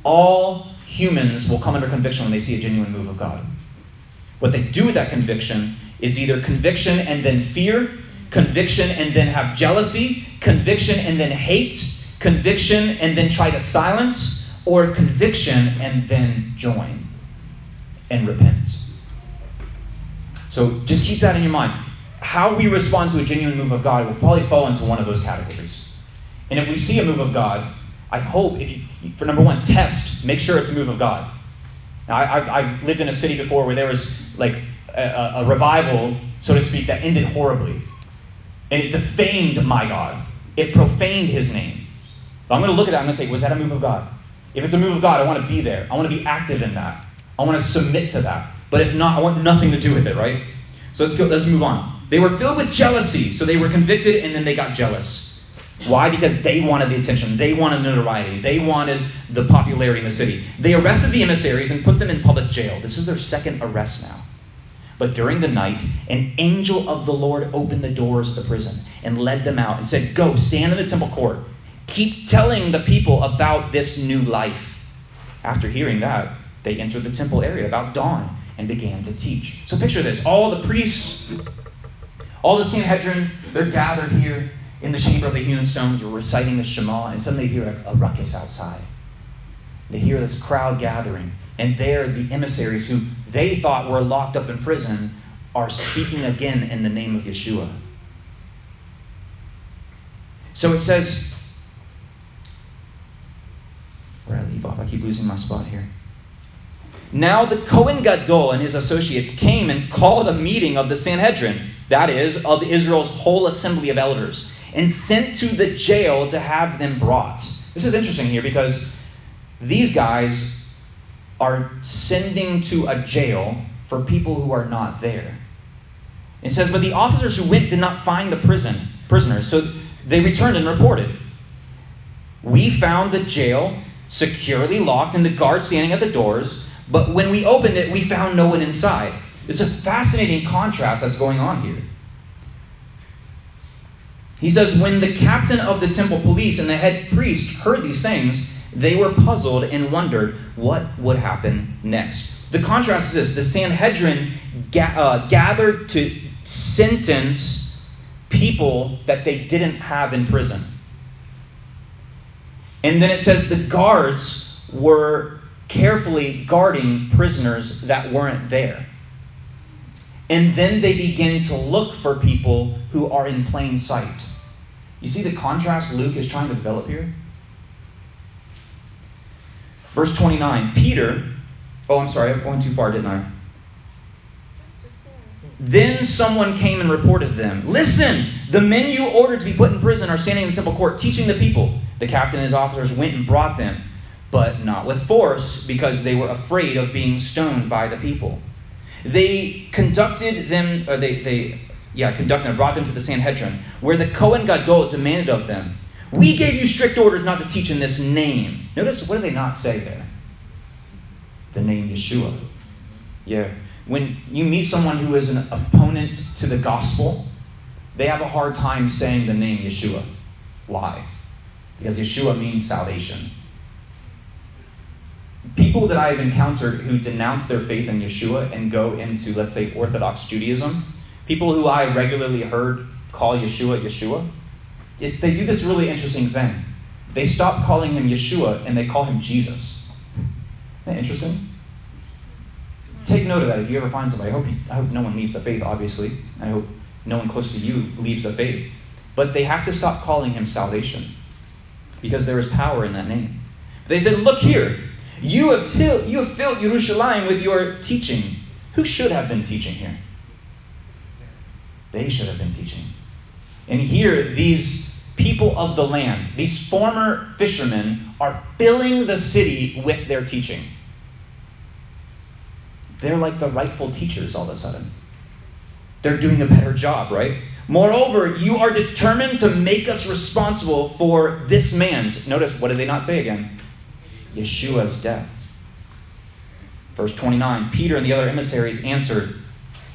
All humans will come under conviction when they see a genuine move of God. What they do with that conviction is either conviction and then fear, conviction and then have jealousy, conviction and then hate, conviction and then try to silence, or conviction and then join and repent. So just keep that in your mind. How we respond to a genuine move of God will probably fall into one of those categories. And if we see a move of God, I hope if you, for number one, test, make sure it's a move of God. Now, I, have lived in a city before where there was like a, a revival, so to speak, that ended horribly. And it defamed my God. It profaned his name. But I'm going to look at that, I'm going to say, was that a move of God? If it's a move of God, I want to be there. I want to be active in that. I want to submit to that. But if not, I want nothing to do with it, right? So let's go, let's move on. They were filled with jealousy, so they were convicted and then they got jealous. Why? Because they wanted the attention. They wanted notoriety. They wanted the popularity in the city. They arrested the emissaries and put them in public jail. This is their second arrest now. But during the night, an angel of the Lord opened the doors of the prison and led them out and said, Go, stand in the temple court Keep telling the people about this new life. After hearing that, they entered the temple area about dawn and began to teach. So picture this all the priests, all the Sanhedrin, they're gathered here in the chamber of the hewn stones, are reciting the Shema, and suddenly they hear a, a ruckus outside. They hear this crowd gathering, and there the emissaries who they thought were locked up in prison are speaking again in the name of Yeshua. So it says, where I leave off. I keep losing my spot here. Now the Kohen Gadol and his associates came and called a meeting of the Sanhedrin, that is, of Israel's whole assembly of elders, and sent to the jail to have them brought. This is interesting here because these guys are sending to a jail for people who are not there. It says, But the officers who went did not find the prison prisoners, so they returned and reported. We found the jail securely locked and the guard standing at the doors. But when we opened it, we found no one inside. It's a fascinating contrast that's going on here. He says, When the captain of the temple police and the head priest heard these things, they were puzzled and wondered what would happen next. The contrast is this the Sanhedrin ga- uh, gathered to sentence people that they didn't have in prison. And then it says the guards were carefully guarding prisoners that weren't there. And then they begin to look for people who are in plain sight. You see the contrast Luke is trying to develop here? Verse 29 Peter, oh, I'm sorry, I went too far, didn't I? Then someone came and reported them. Listen, the men you ordered to be put in prison are standing in the temple court teaching the people. The captain and his officers went and brought them, but not with force, because they were afraid of being stoned by the people. They conducted them, or they, they yeah, conducted and brought them to the Sanhedrin, where the Kohen Gadol demanded of them, We gave you strict orders not to teach in this name. Notice, what do they not say there? The name Yeshua. Yeah. When you meet someone who is an opponent to the gospel, they have a hard time saying the name Yeshua. Why? Because Yeshua means salvation. People that I've encountered who denounce their faith in Yeshua and go into, let's say, Orthodox Judaism, people who I regularly heard call Yeshua Yeshua, it's, they do this really interesting thing. They stop calling him Yeshua and they call him Jesus. Isn't that interesting? Take note of that if you ever find somebody. I hope, you, I hope no one leaves the faith, obviously. I hope no one close to you leaves the faith. But they have to stop calling him salvation because there is power in that name. They said, Look here, you have filled, you have filled Yerushalayim with your teaching. Who should have been teaching here? They should have been teaching. And here, these people of the land, these former fishermen, are filling the city with their teaching. They're like the rightful teachers all of a sudden. They're doing a better job, right? Moreover, you are determined to make us responsible for this man's, notice, what did they not say again? Yeshua's death. Verse 29 Peter and the other emissaries answered,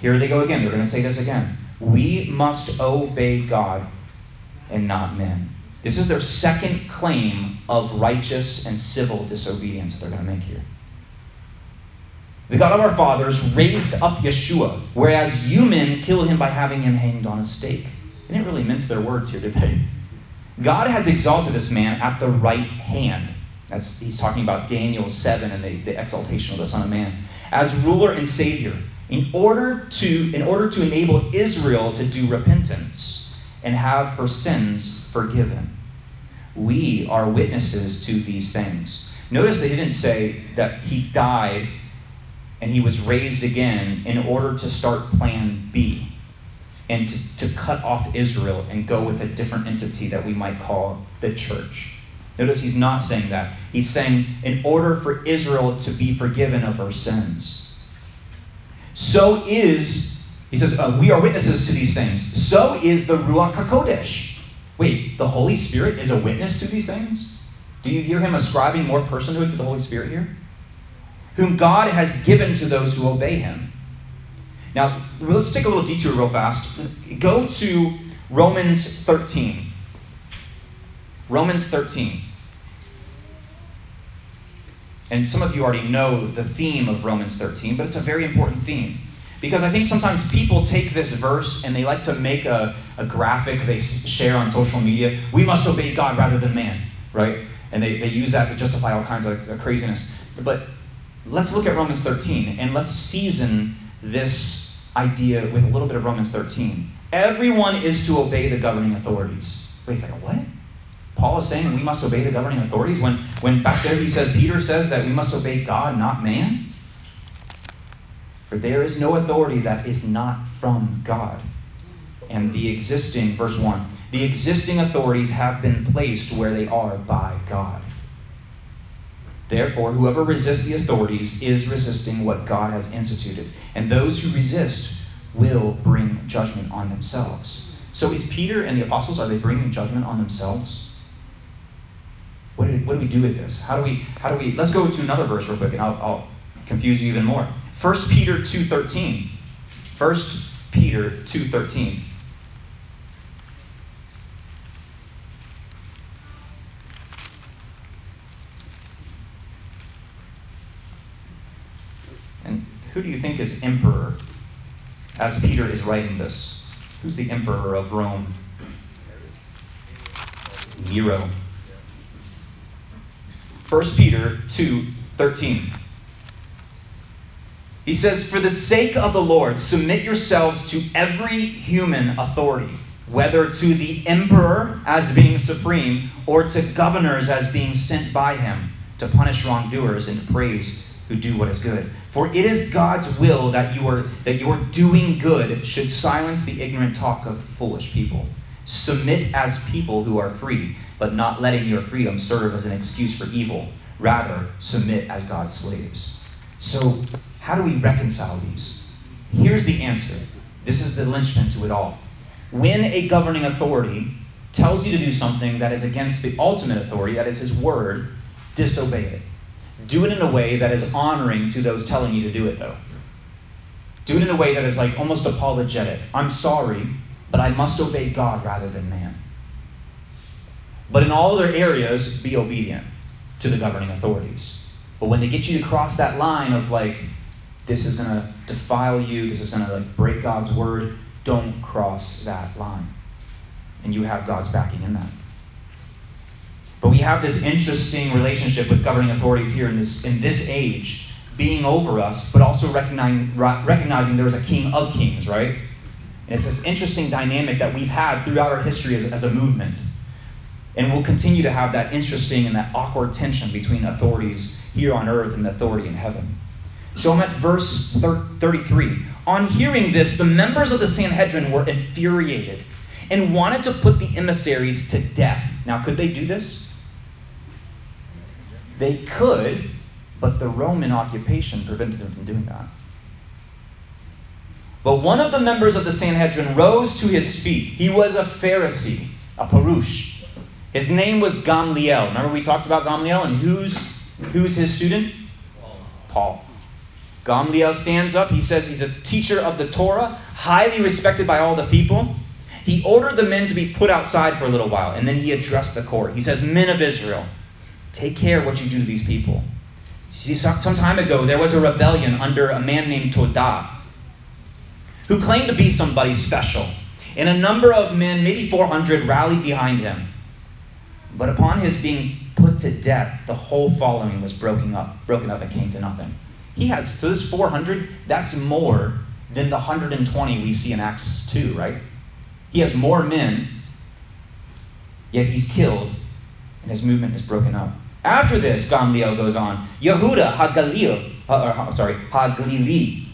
Here they go again. They're going to say this again. We must obey God and not men. This is their second claim of righteous and civil disobedience that they're going to make here. The God of our fathers raised up Yeshua, whereas you men killed him by having him hanged on a stake. They didn't really mince their words here, did they? God has exalted this man at the right hand. He's talking about Daniel 7 and the, the exaltation of the Son of Man. As ruler and Savior, in order, to, in order to enable Israel to do repentance and have her sins forgiven. We are witnesses to these things. Notice they didn't say that he died and he was raised again in order to start plan B and to, to cut off Israel and go with a different entity that we might call the church. Notice he's not saying that. He's saying, in order for Israel to be forgiven of her sins. So is, he says, uh, we are witnesses to these things. So is the Ruach HaKodesh. Wait, the Holy Spirit is a witness to these things? Do you hear him ascribing more personhood to the Holy Spirit here? Whom God has given to those who obey him. Now, let's take a little detour real fast. Go to Romans 13. Romans 13. And some of you already know the theme of Romans 13, but it's a very important theme. Because I think sometimes people take this verse and they like to make a, a graphic they share on social media. We must obey God rather than man, right? And they, they use that to justify all kinds of craziness. But let's look at Romans 13 and let's season this idea with a little bit of Romans 13. Everyone is to obey the governing authorities. Wait a second, what? Paul is saying we must obey the governing authorities when, when back there he says, Peter says that we must obey God, not man? For there is no authority that is not from God. And the existing, verse 1, the existing authorities have been placed where they are by God. Therefore, whoever resists the authorities is resisting what God has instituted. And those who resist will bring judgment on themselves. So, is Peter and the apostles, are they bringing judgment on themselves? What do, what do we do with this? How do we, how do we, let's go to another verse real quick and I'll, I'll confuse you even more. 1 Peter 2.13. 1 Peter 2.13. Who do you think is emperor as Peter is writing this? Who's the emperor of Rome? Nero. 1 Peter 2 13. He says, For the sake of the Lord, submit yourselves to every human authority, whether to the emperor as being supreme, or to governors as being sent by him to punish wrongdoers and to praise who do what is good For it is God's will that you are that your doing good should silence the ignorant talk of foolish people. Submit as people who are free, but not letting your freedom serve as an excuse for evil. Rather, submit as God's slaves. So, how do we reconcile these? Here's the answer. This is the linchpin to it all. When a governing authority tells you to do something that is against the ultimate authority, that is his word, disobey it. Do it in a way that is honoring to those telling you to do it, though. Do it in a way that is like almost apologetic. I'm sorry, but I must obey God rather than man. But in all other areas, be obedient to the governing authorities. But when they get you to cross that line of like, this is going to defile you, this is going to like break God's word, don't cross that line. And you have God's backing in that. But we have this interesting relationship with governing authorities here in this, in this age, being over us, but also recognizing, recognizing there's a king of kings, right? And it's this interesting dynamic that we've had throughout our history as, as a movement. And we'll continue to have that interesting and that awkward tension between authorities here on earth and the authority in heaven. So I'm at verse 33. On hearing this, the members of the Sanhedrin were infuriated and wanted to put the emissaries to death. Now, could they do this? They could, but the Roman occupation prevented them from doing that. But one of the members of the Sanhedrin rose to his feet. He was a Pharisee, a Parush. His name was Gamliel. Remember we talked about Gamliel and who's who's his student? Paul. Gamliel stands up. He says he's a teacher of the Torah, highly respected by all the people. He ordered the men to be put outside for a little while, and then he addressed the court. He says, Men of Israel, take care what you do to these people. See, some time ago, there was a rebellion under a man named Todah, who claimed to be somebody special. And a number of men, maybe 400, rallied behind him. But upon his being put to death, the whole following was broken up, broken up and came to nothing. He has, so this 400, that's more than the 120 we see in Acts 2, right? He has more men, yet he's killed, and his movement is broken up. After this, Gamliel goes on, Yehuda Hagalil, uh, sorry, Haglili,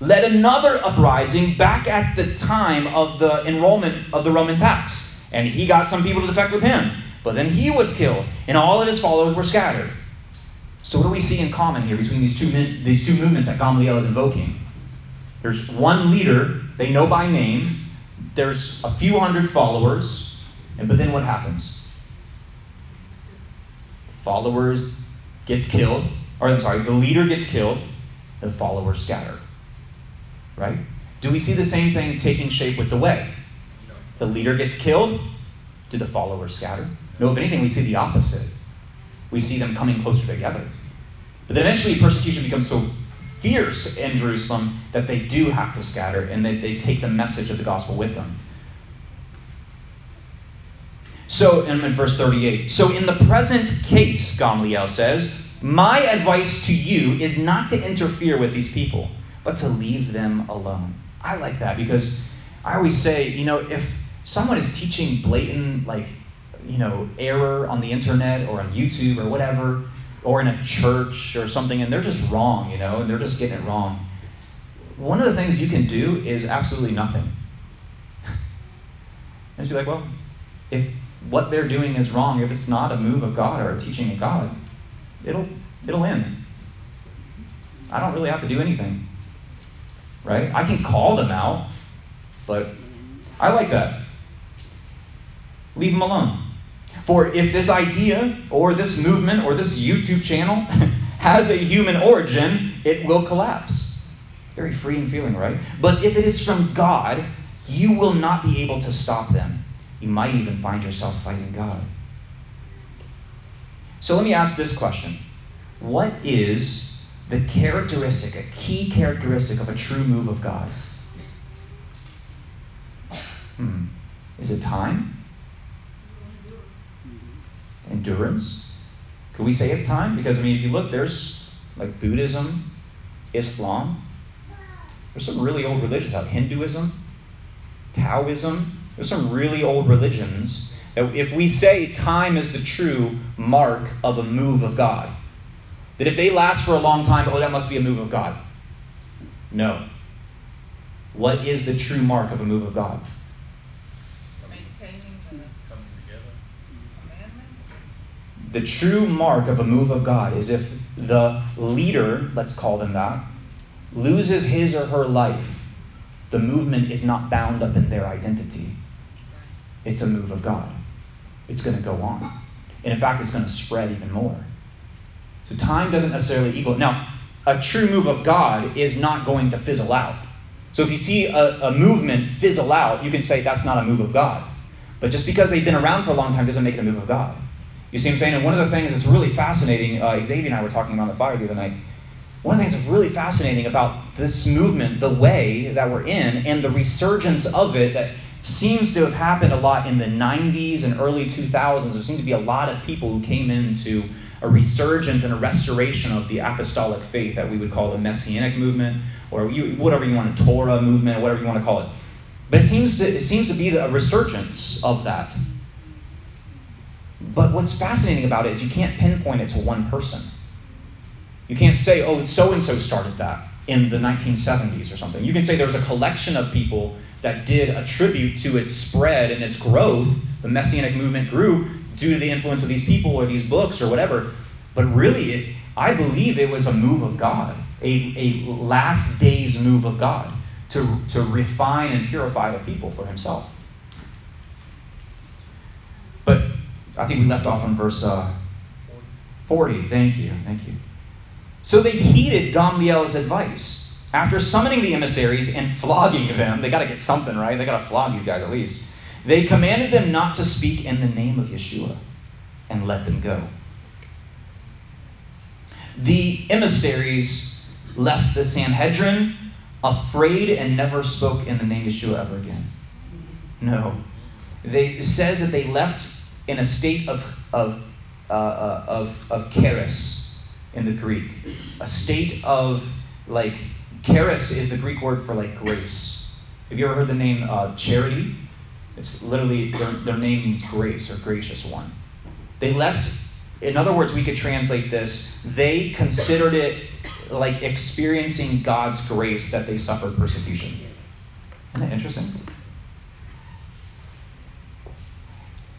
led another uprising back at the time of the enrollment of the Roman tax. And he got some people to defect with him. But then he was killed, and all of his followers were scattered. So, what do we see in common here between these two, these two movements that Gamliel is invoking? There's one leader they know by name, there's a few hundred followers, and but then what happens? Followers gets killed, or I'm sorry, the leader gets killed, the followers scatter. Right? Do we see the same thing taking shape with the way? The leader gets killed, do the followers scatter? No, if anything, we see the opposite. We see them coming closer together. But then eventually persecution becomes so fierce in Jerusalem that they do have to scatter and they, they take the message of the gospel with them. So, and in verse 38, so in the present case, Gamaliel says, my advice to you is not to interfere with these people, but to leave them alone. I like that because I always say, you know, if someone is teaching blatant, like, you know, error on the internet or on YouTube or whatever, or in a church or something, and they're just wrong, you know, and they're just getting it wrong. One of the things you can do is absolutely nothing. and [LAUGHS] just be like, well, if what they're doing is wrong, if it's not a move of God or a teaching of God, it'll it'll end. I don't really have to do anything. Right? I can call them out, but I like that. Leave them alone. For if this idea or this movement or this YouTube channel [LAUGHS] has a human origin, it will collapse. Very freeing feeling, right? But if it is from God, you will not be able to stop them. You might even find yourself fighting God. So let me ask this question What is the characteristic, a key characteristic of a true move of God? Hmm. Is it time? endurance. Could we say it's time? Because, I mean, if you look, there's like Buddhism, Islam, there's some really old religions out. Hinduism, Taoism, there's some really old religions that if we say time is the true mark of a move of God, that if they last for a long time, oh, that must be a move of God. No. What is the true mark of a move of God?
The
true mark of a move of God is if the leader, let's call them that, loses his or her life, the movement is not bound up in their identity. It's a move of God. It's going to go on. And in fact, it's going to spread even more. So time doesn't necessarily equal. Now, a true move of God is not going to fizzle out. So if you see a, a movement fizzle out, you can say that's not a move of God. But just because they've been around for a long time doesn't make it a move of God. You see what I'm saying? And one of the things that's really fascinating, uh, Xavier and I were talking about the fire the other night. One of the things that's really fascinating about this movement, the way that we're in, and the resurgence of it that seems to have happened a lot in the 90s and early 2000s. There seemed to be a lot of people who came into a resurgence and a restoration of the apostolic faith that we would call the Messianic movement, or whatever you want, a Torah movement, or whatever you want to call it. But it seems to, it seems to be a resurgence of that. But what's fascinating about it is you can't pinpoint it to one person. You can't say, oh, so and so started that in the 1970s or something. You can say there was a collection of people that did attribute to its spread and its growth. The Messianic movement grew due to the influence of these people or these books or whatever. But really, it, I believe it was a move of God, a, a last days move of God to, to refine and purify the people for himself. But I think we left off on verse uh, 40. Thank you. Thank you. So they heeded Gamliel's advice. After summoning the emissaries and flogging them, they got to get something, right? They got to flog these guys at least. They commanded them not to speak in the name of Yeshua and let them go. The emissaries left the Sanhedrin afraid and never spoke in the name of Yeshua ever again. No. They, it says that they left in a state of, of, uh, uh, of, of charis in the Greek. A state of, like, charis is the Greek word for, like, grace. Have you ever heard the name uh, charity? It's literally, their, their name means grace or gracious one. They left, in other words, we could translate this, they considered it like experiencing God's grace that they suffered persecution. Isn't that interesting?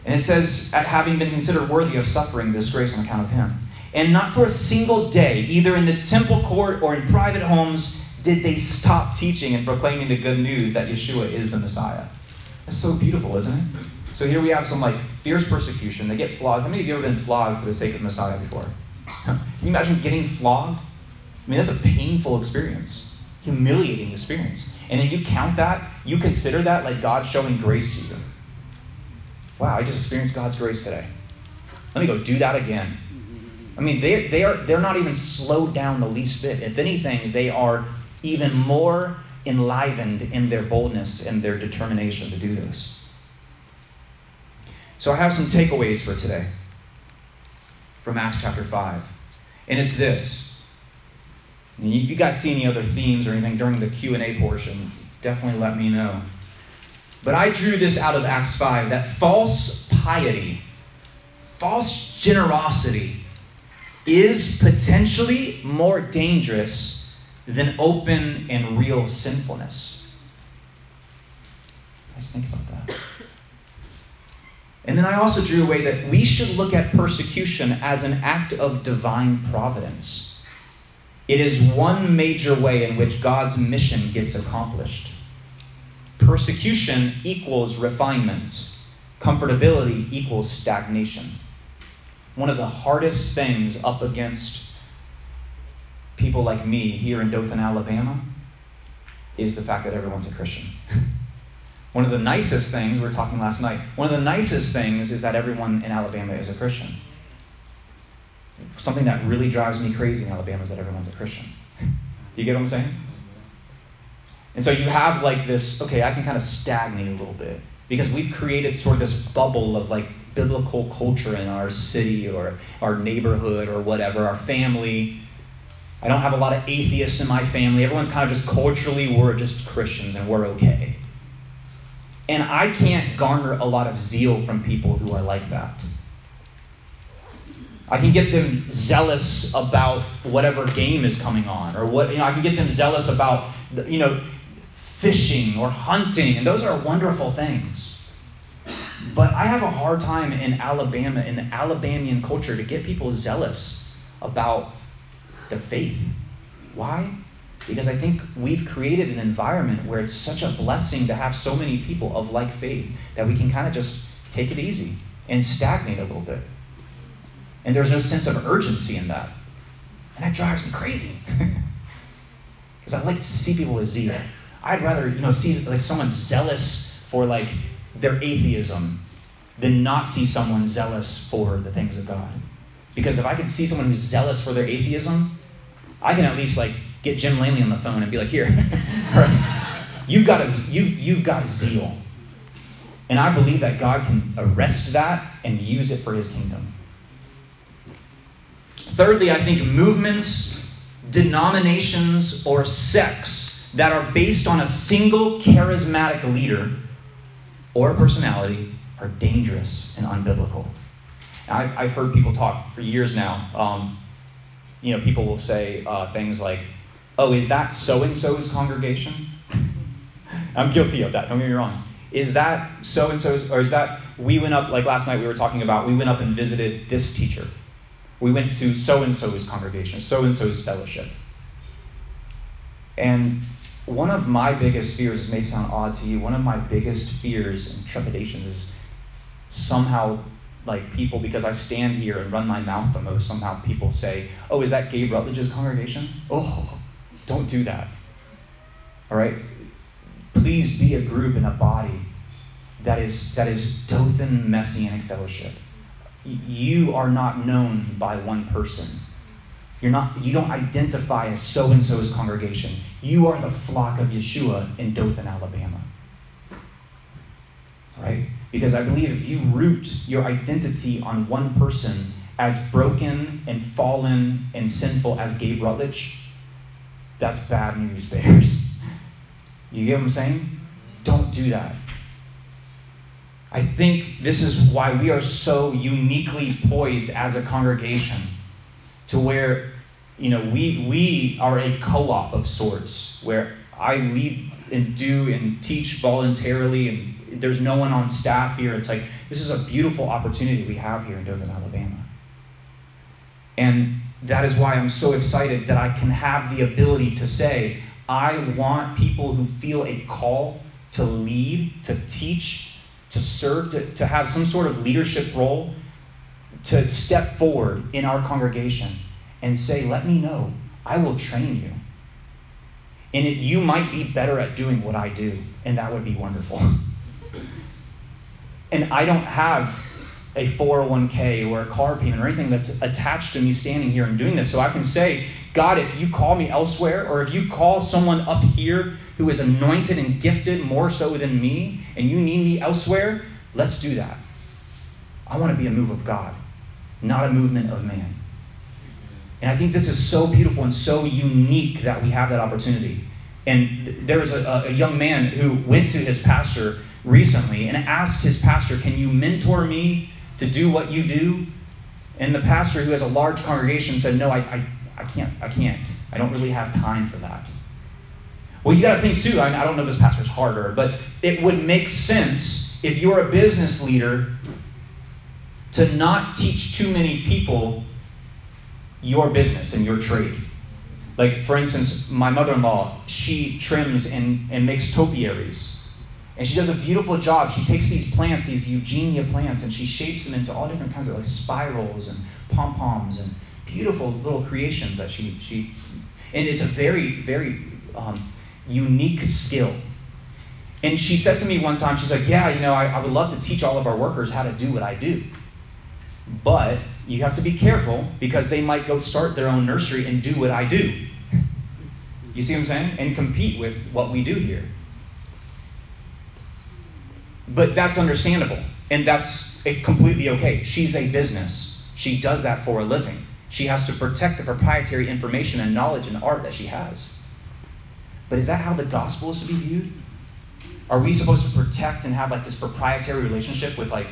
And it says, at having been considered worthy of suffering this grace on account of him. And not for a single day, either in the temple court or in private homes, did they stop teaching and proclaiming the good news that Yeshua is the Messiah. That's so beautiful, isn't it? So here we have some like fierce persecution. They get flogged. How many of you have ever been flogged for the sake of Messiah before? [LAUGHS] Can you imagine getting flogged? I mean, that's a painful experience, humiliating experience. And then you count that, you consider that like God showing grace to you. Wow, I just experienced God's grace today. Let me go do that again. I mean, they, they are, they're not even slowed down the least bit. If anything, they are even more enlivened in their boldness and their determination to do this. So I have some takeaways for today from Acts chapter 5. And it's this. And if you guys see any other themes or anything during the Q&A portion, definitely let me know. But I drew this out of Acts 5 that false piety, false generosity is potentially more dangerous than open and real sinfulness. Let's think about that. And then I also drew away that we should look at persecution as an act of divine providence. It is one major way in which God's mission gets accomplished. Persecution equals refinement, comfortability equals stagnation. One of the hardest things up against people like me here in Dothan, Alabama, is the fact that everyone's a Christian. [LAUGHS] One of the nicest things, we were talking last night, one of the nicest things is that everyone in Alabama is a Christian. Something that really drives me crazy in Alabama is that everyone's a Christian. [LAUGHS] You get what I'm saying? And so you have like this, okay, I can kind of stagnate a little bit because we've created sort of this bubble of like biblical culture in our city or our neighborhood or whatever, our family. I don't have a lot of atheists in my family. Everyone's kind of just culturally, we're just Christians and we're okay. And I can't garner a lot of zeal from people who are like that. I can get them zealous about whatever game is coming on, or what you know, I can get them zealous about you know, fishing or hunting, and those are wonderful things. But I have a hard time in Alabama, in the Alabamian culture, to get people zealous about the faith. Why? Because I think we've created an environment where it's such a blessing to have so many people of like faith that we can kind of just take it easy and stagnate a little bit. And there's no sense of urgency in that. And that drives me crazy. [LAUGHS] Because I like to see people with zeal. I'd rather, you know, see like someone zealous for like their atheism than not see someone zealous for the things of God. Because if I can see someone who's zealous for their atheism, I can at least like get Jim Langley on the phone and be like, here, [LAUGHS] you've got a, you, you've got zeal. And I believe that God can arrest that and use it for his kingdom. Thirdly, I think movements, denominations, or sects that are based on a single charismatic leader or personality are dangerous and unbiblical. I've, I've heard people talk for years now. Um, you know, people will say uh, things like, oh, is that so and so's congregation? I'm guilty of that, don't get me wrong. Is that so and so's, or is that we went up, like last night we were talking about, we went up and visited this teacher. We went to so and so's congregation, so and so's fellowship. And one of my biggest fears, may sound odd to you, one of my biggest fears and trepidations is somehow like people, because I stand here and run my mouth the most, somehow people say, Oh, is that Gabe Rutledge's congregation? Oh, don't do that. All right? Please be a group and a body that is, that is Dothan Messianic Fellowship. You are not known by one person. You're not, you don't identify as so and so's congregation. You are the flock of Yeshua in Dothan, Alabama. Right? Because I believe if you root your identity on one person as broken and fallen and sinful as Gabe Rutledge, that's bad news bears. [LAUGHS] You get what I'm saying? Don't do that. I think this is why we are so uniquely poised as a congregation to where you know we we are a co-op of sorts where I lead and do and teach voluntarily and there's no one on staff here. It's like this is a beautiful opportunity we have here in Dothan, Alabama. And that is why I'm so excited that I can have the ability to say, I want people who feel a call to lead, to teach, to serve, to, to have some sort of leadership role, to step forward in our congregation and say, Let me know. I will train you. And it, you might be better at doing what I do, and that would be wonderful. [LAUGHS] and I don't have a 401k or a car payment or anything that's attached to me standing here and doing this. So I can say, God, if you call me elsewhere, or if you call someone up here who is anointed and gifted more so than me, and you need me elsewhere, let's do that. I want to be a move of God, not a movement of man. And I think this is so beautiful and so unique that we have that opportunity. And there was a, a young man who went to his pastor recently and asked his pastor, Can you mentor me to do what you do? And the pastor, who has a large congregation, said, No, I, I, I can't. I can't. I don't really have time for that. Well, you got to think too. I, I don't know this pastor's harder, but it would make sense if you're a business leader to not teach too many people your business and your trade. Like, for instance, my mother in law, she trims and, and makes topiaries. And she does a beautiful job. She takes these plants, these Eugenia plants, and she shapes them into all different kinds of like spirals and pom poms and beautiful little creations that she, she and it's a very, very um, unique skill. And she said to me one time, she's like, Yeah, you know, I, I would love to teach all of our workers how to do what I do. But you have to be careful because they might go start their own nursery and do what I do. You see what I'm saying? And compete with what we do here. But that's understandable. And that's completely okay. She's a business. She does that for a living. She has to protect the proprietary information and knowledge and art that she has. But is that how the gospel is to be viewed? Are we supposed to protect and have like this proprietary relationship with like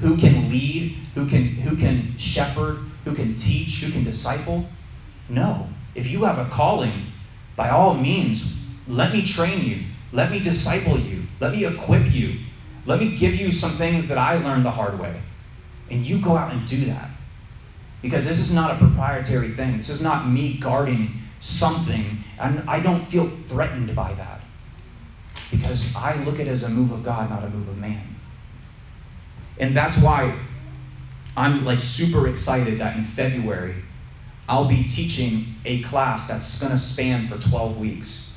who can lead, who can who can shepherd, who can teach, who can disciple? No. If you have a calling, by all means, let me train you. Let me disciple you. Let me equip you. Let me give you some things that I learned the hard way. And you go out and do that. Because this is not a proprietary thing. This is not me guarding something. And I don't feel threatened by that. Because I look at it as a move of God, not a move of man. And that's why I'm like super excited that in February I'll be teaching a class that's going to span for 12 weeks.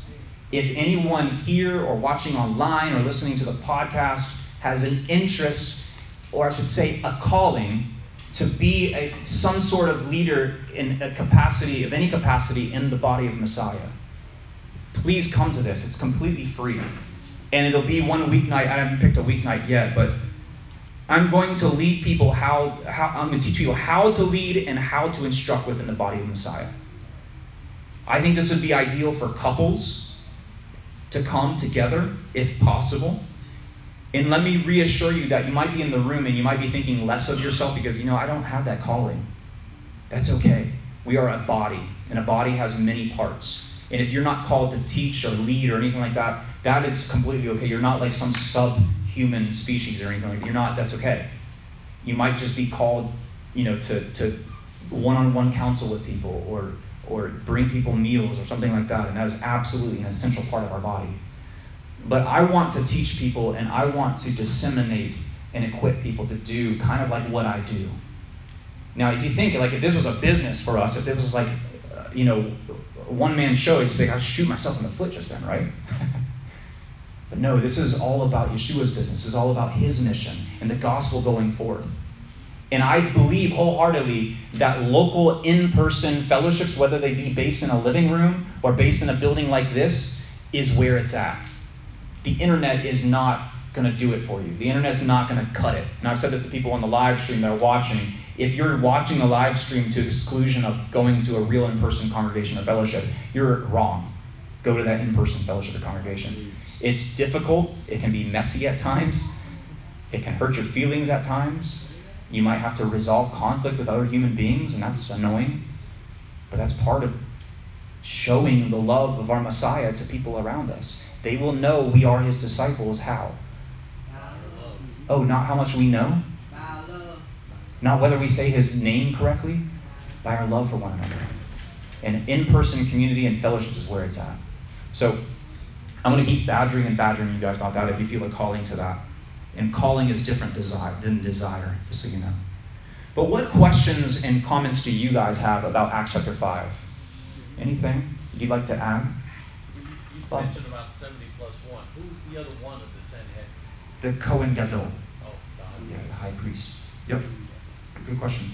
If anyone here or watching online or listening to the podcast has an interest, or I should say, a calling to be a, some sort of leader in a capacity, of any capacity in the body of Messiah, please come to this. It's completely free. And it'll be one weeknight. I haven't picked a weeknight yet, but I'm going to lead people how, how I'm going to teach people how to lead and how to instruct within the body of Messiah. I think this would be ideal for couples to come together if possible. And let me reassure you that you might be in the room and you might be thinking less of yourself because you know I don't have that calling. That's okay. We are a body, and a body has many parts. And if you're not called to teach or lead or anything like that, that is completely okay. You're not like some sub human species or anything like that. You're not, that's okay. You might just be called, you know, to, to one-on-one counsel with people or, or bring people meals or something like that. And that is absolutely an essential part of our body. But I want to teach people and I want to disseminate and equip people to do kind of like what I do. Now, if you think, like, if this was a business for us, if this was like, uh, you know, one man show, it's like I'd shoot myself in the foot just then, right? [LAUGHS] But no, this is all about Yeshua's business. This is all about his mission and the gospel going forth. And I believe wholeheartedly that local in person fellowships, whether they be based in a living room or based in a building like this, is where it's at. The internet is not going to do it for you. The internet's not going to cut it. And I've said this to people on the live stream that are watching. If you're watching the live stream to exclusion of going to a real in person congregation or fellowship, you're wrong. Go to that in person fellowship or congregation. It's difficult, it can be messy at times, it can hurt your feelings at times. You might have to resolve conflict with other human beings, and that's annoying. But that's part of showing the love of our Messiah to people around us. They will know we are his disciples. How? Oh, not how much we know? Not whether we say his name correctly? By our love for one another. And in person community and fellowship is where it's at. So, I'm going to keep badgering and badgering you guys about that if you feel a calling to that. And calling is different desire than desire, just so you know. But what questions and comments do you guys have about Acts chapter 5? Anything you'd like to add?
You mentioned about 70 plus 1. Who's the other one of the Sanhedrin?
The Cohen Gadol.
Oh, God.
Yeah, the high priest. Yep. Good question.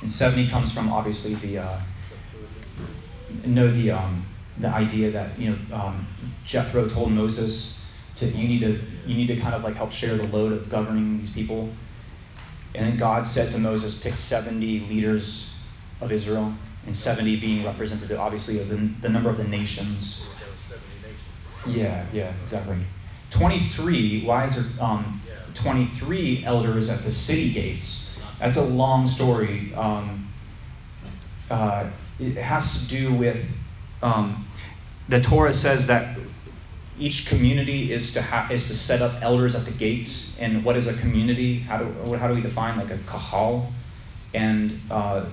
And 70 comes from obviously the, uh, no, the, um, the idea that you know um, Jethro told Moses to you need to you need to kind of like help share the load of governing these people, and then God said to Moses, pick seventy leaders of Israel, and seventy being representative, obviously, of the, the number of the nations. Yeah, yeah, exactly. Twenty-three. Why is there um, twenty-three elders at the city gates? That's a long story. Um, uh, it has to do with um, the Torah says that each community is to ha- is to set up elders at the gates. And what is a community? How do how do we define like a kahal? And uh,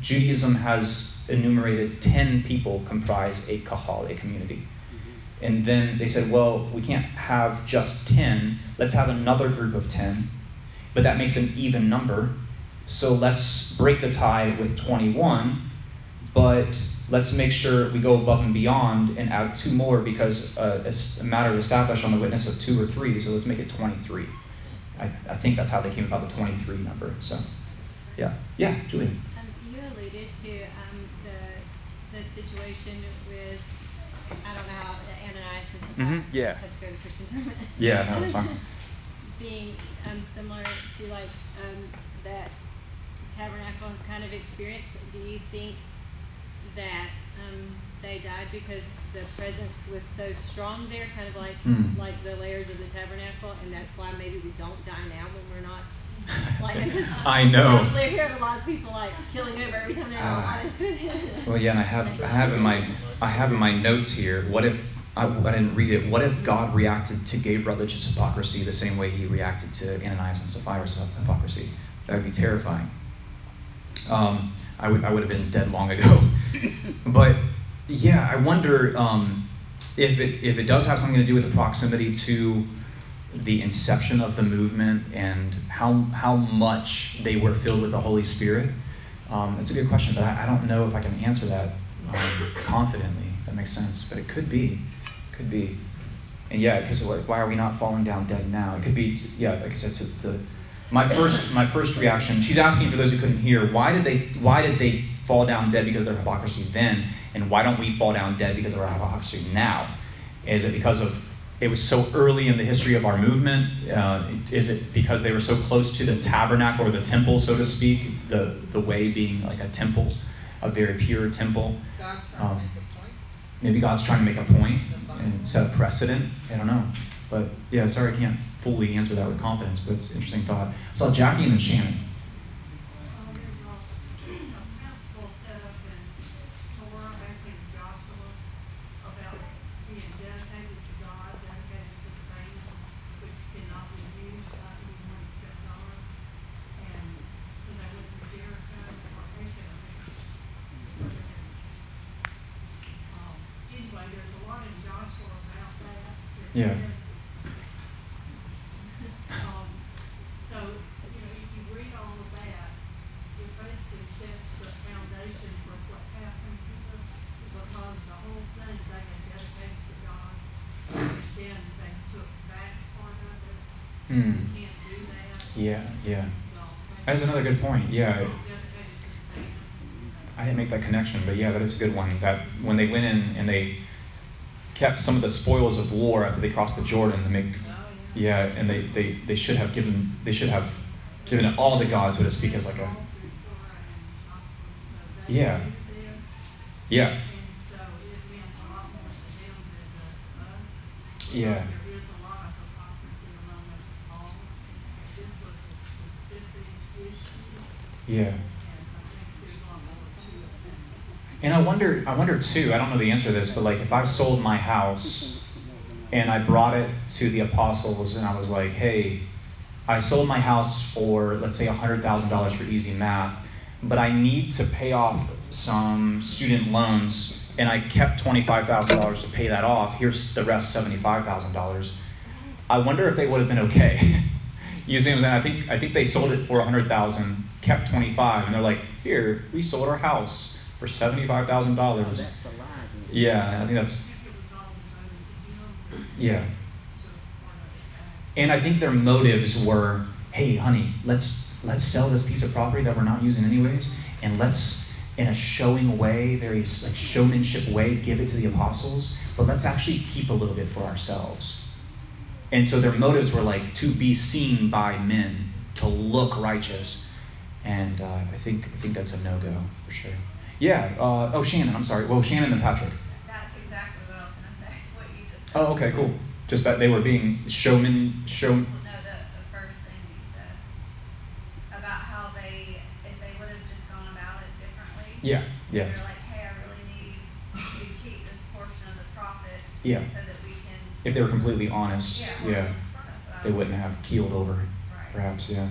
Judaism has enumerated ten people comprise a kahal, a community. And then they said, well, we can't have just ten. Let's have another group of ten, but that makes an even number. So let's break the tie with twenty-one, but let's make sure we go above and beyond and add two more because uh, it's a matter established on the witness of two or three, so let's make it 23. I, I think that's how they came about the 23 number. So, yeah. Yeah, Julian.
Um, you alluded to um, the, the situation with, I don't know how, Ananias and
Mhm, yeah.
Just have to go to Christian
Yeah, no, that's fine. [LAUGHS]
Being um, similar to like um, that tabernacle kind of experience, do you think that um, they died because the presence was so strong there, kind of like
Mm.
like the layers of the tabernacle, and that's why maybe we don't die now when we're not Like, [LAUGHS]
I know.
We hear a lot of people like killing over every time they're honest. [LAUGHS]
Well, yeah, and I have I have in my I have in my notes here. What if I, I didn't read it? What if God reacted to Gabriel Rutledge's hypocrisy the same way He reacted to Ananias and Sapphira's hypocrisy? That would be terrifying. Um, I would I would have been dead long ago. [LAUGHS] [LAUGHS] but yeah, I wonder um, if it if it does have something to do with the proximity to the inception of the movement and how how much they were filled with the Holy Spirit. Um, it's a good question, but I, I don't know if I can answer that um, confidently. If that makes sense, but it could be, could be, and yeah, because why are we not falling down dead now? It could be, yeah, like I said, to the my first my first reaction. She's asking for those who couldn't hear, why did they why did they fall down dead because of their hypocrisy then, and why don't we fall down dead because of our hypocrisy now? Is it because of it was so early in the history of our movement? Uh, is it because they were so close to the tabernacle or the temple, so to speak? The, the way being like a temple, a very pure temple. Um. Maybe God's trying to make a point and set a precedent. I don't know. But yeah, sorry I can't fully answer that with confidence, but it's an interesting thought. I saw Jackie and Shannon.
Uh, there's a, a principle set up in Torah, back in Joshua, about being dedicated to God, dedicated to the things which cannot be used by anyone except God. And when they went to Jericho, or Achan, um, anyway, there's a lot in Joshua about that. that
Yeah.
says, um, so, you know, if you read all of that, it basically sets the foundation for what happened here, because the whole thing they had dedicated to God, and then they took back part of it,
Hmm.
you can't do that,
Yeah, yeah.
so.
That's another good point. Yeah.
Dedicated to the man.
I didn't make that connection, but yeah, that is a good one. That when they went in and they kept some of the spoils of war after they crossed the Jordan to make,
Oh,
yeah, and they, they, they should have given they should have given it all to God, so to speak, as like a Yeah. yeah,
And so it meant a lot more to them than it does to us.
Yeah.
Because There is a lot of hypocrisy among us all. This was a specific issue,
yeah.
and I
wonder, I wonder too. I don't know the answer to this, but like if I sold my house and I brought it to the apostles and I was like, hey, I sold my house for let's say hundred thousand dollars for easy math, but I need to pay off some student loans and I kept twenty five thousand dollars to pay that off. Here's the rest seventy five thousand dollars. I wonder if they would have been okay. [LAUGHS] I'm saying? I think I think they sold it for a hundred thousand, kept twenty five, and they're like, here, we sold our house for seventy five thousand
Oh,
dollars.
that's a.
Yeah, I think that's
think it was all devoted
yeah.
to part of it.
And I think their motives were, hey, honey, let's let's sell this piece of property that we're not using anyways, and let's, in a showing way, very like showmanship way, give it to the apostles, but let's actually keep a little bit for ourselves. And so their motives were like to be seen by men, to look righteous, and uh, I think I think that's a no go for sure. Yeah. Uh, oh, Shannon. I'm sorry. Well, Shannon and Patrick.
That's exactly what I was gonna say, [LAUGHS] what you just said.
Oh, okay, cool. Just that they were being showmen. show.
Well, no, the, the first thing you said, about how they, if they would have just gone about it differently.
Yeah, yeah.
They're like, hey, I really need to keep this portion of the profits.
Yeah.
So that we can.
If they were completely honest,
Yeah.
yeah,
That's what I
they wouldn't have keeled over,
Right.
perhaps, yeah.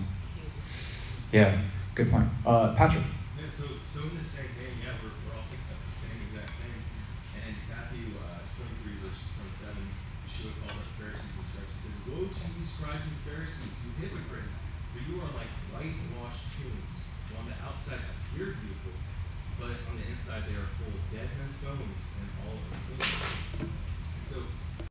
Yeah, good point. Uh, Patrick.
Yeah, so, so in the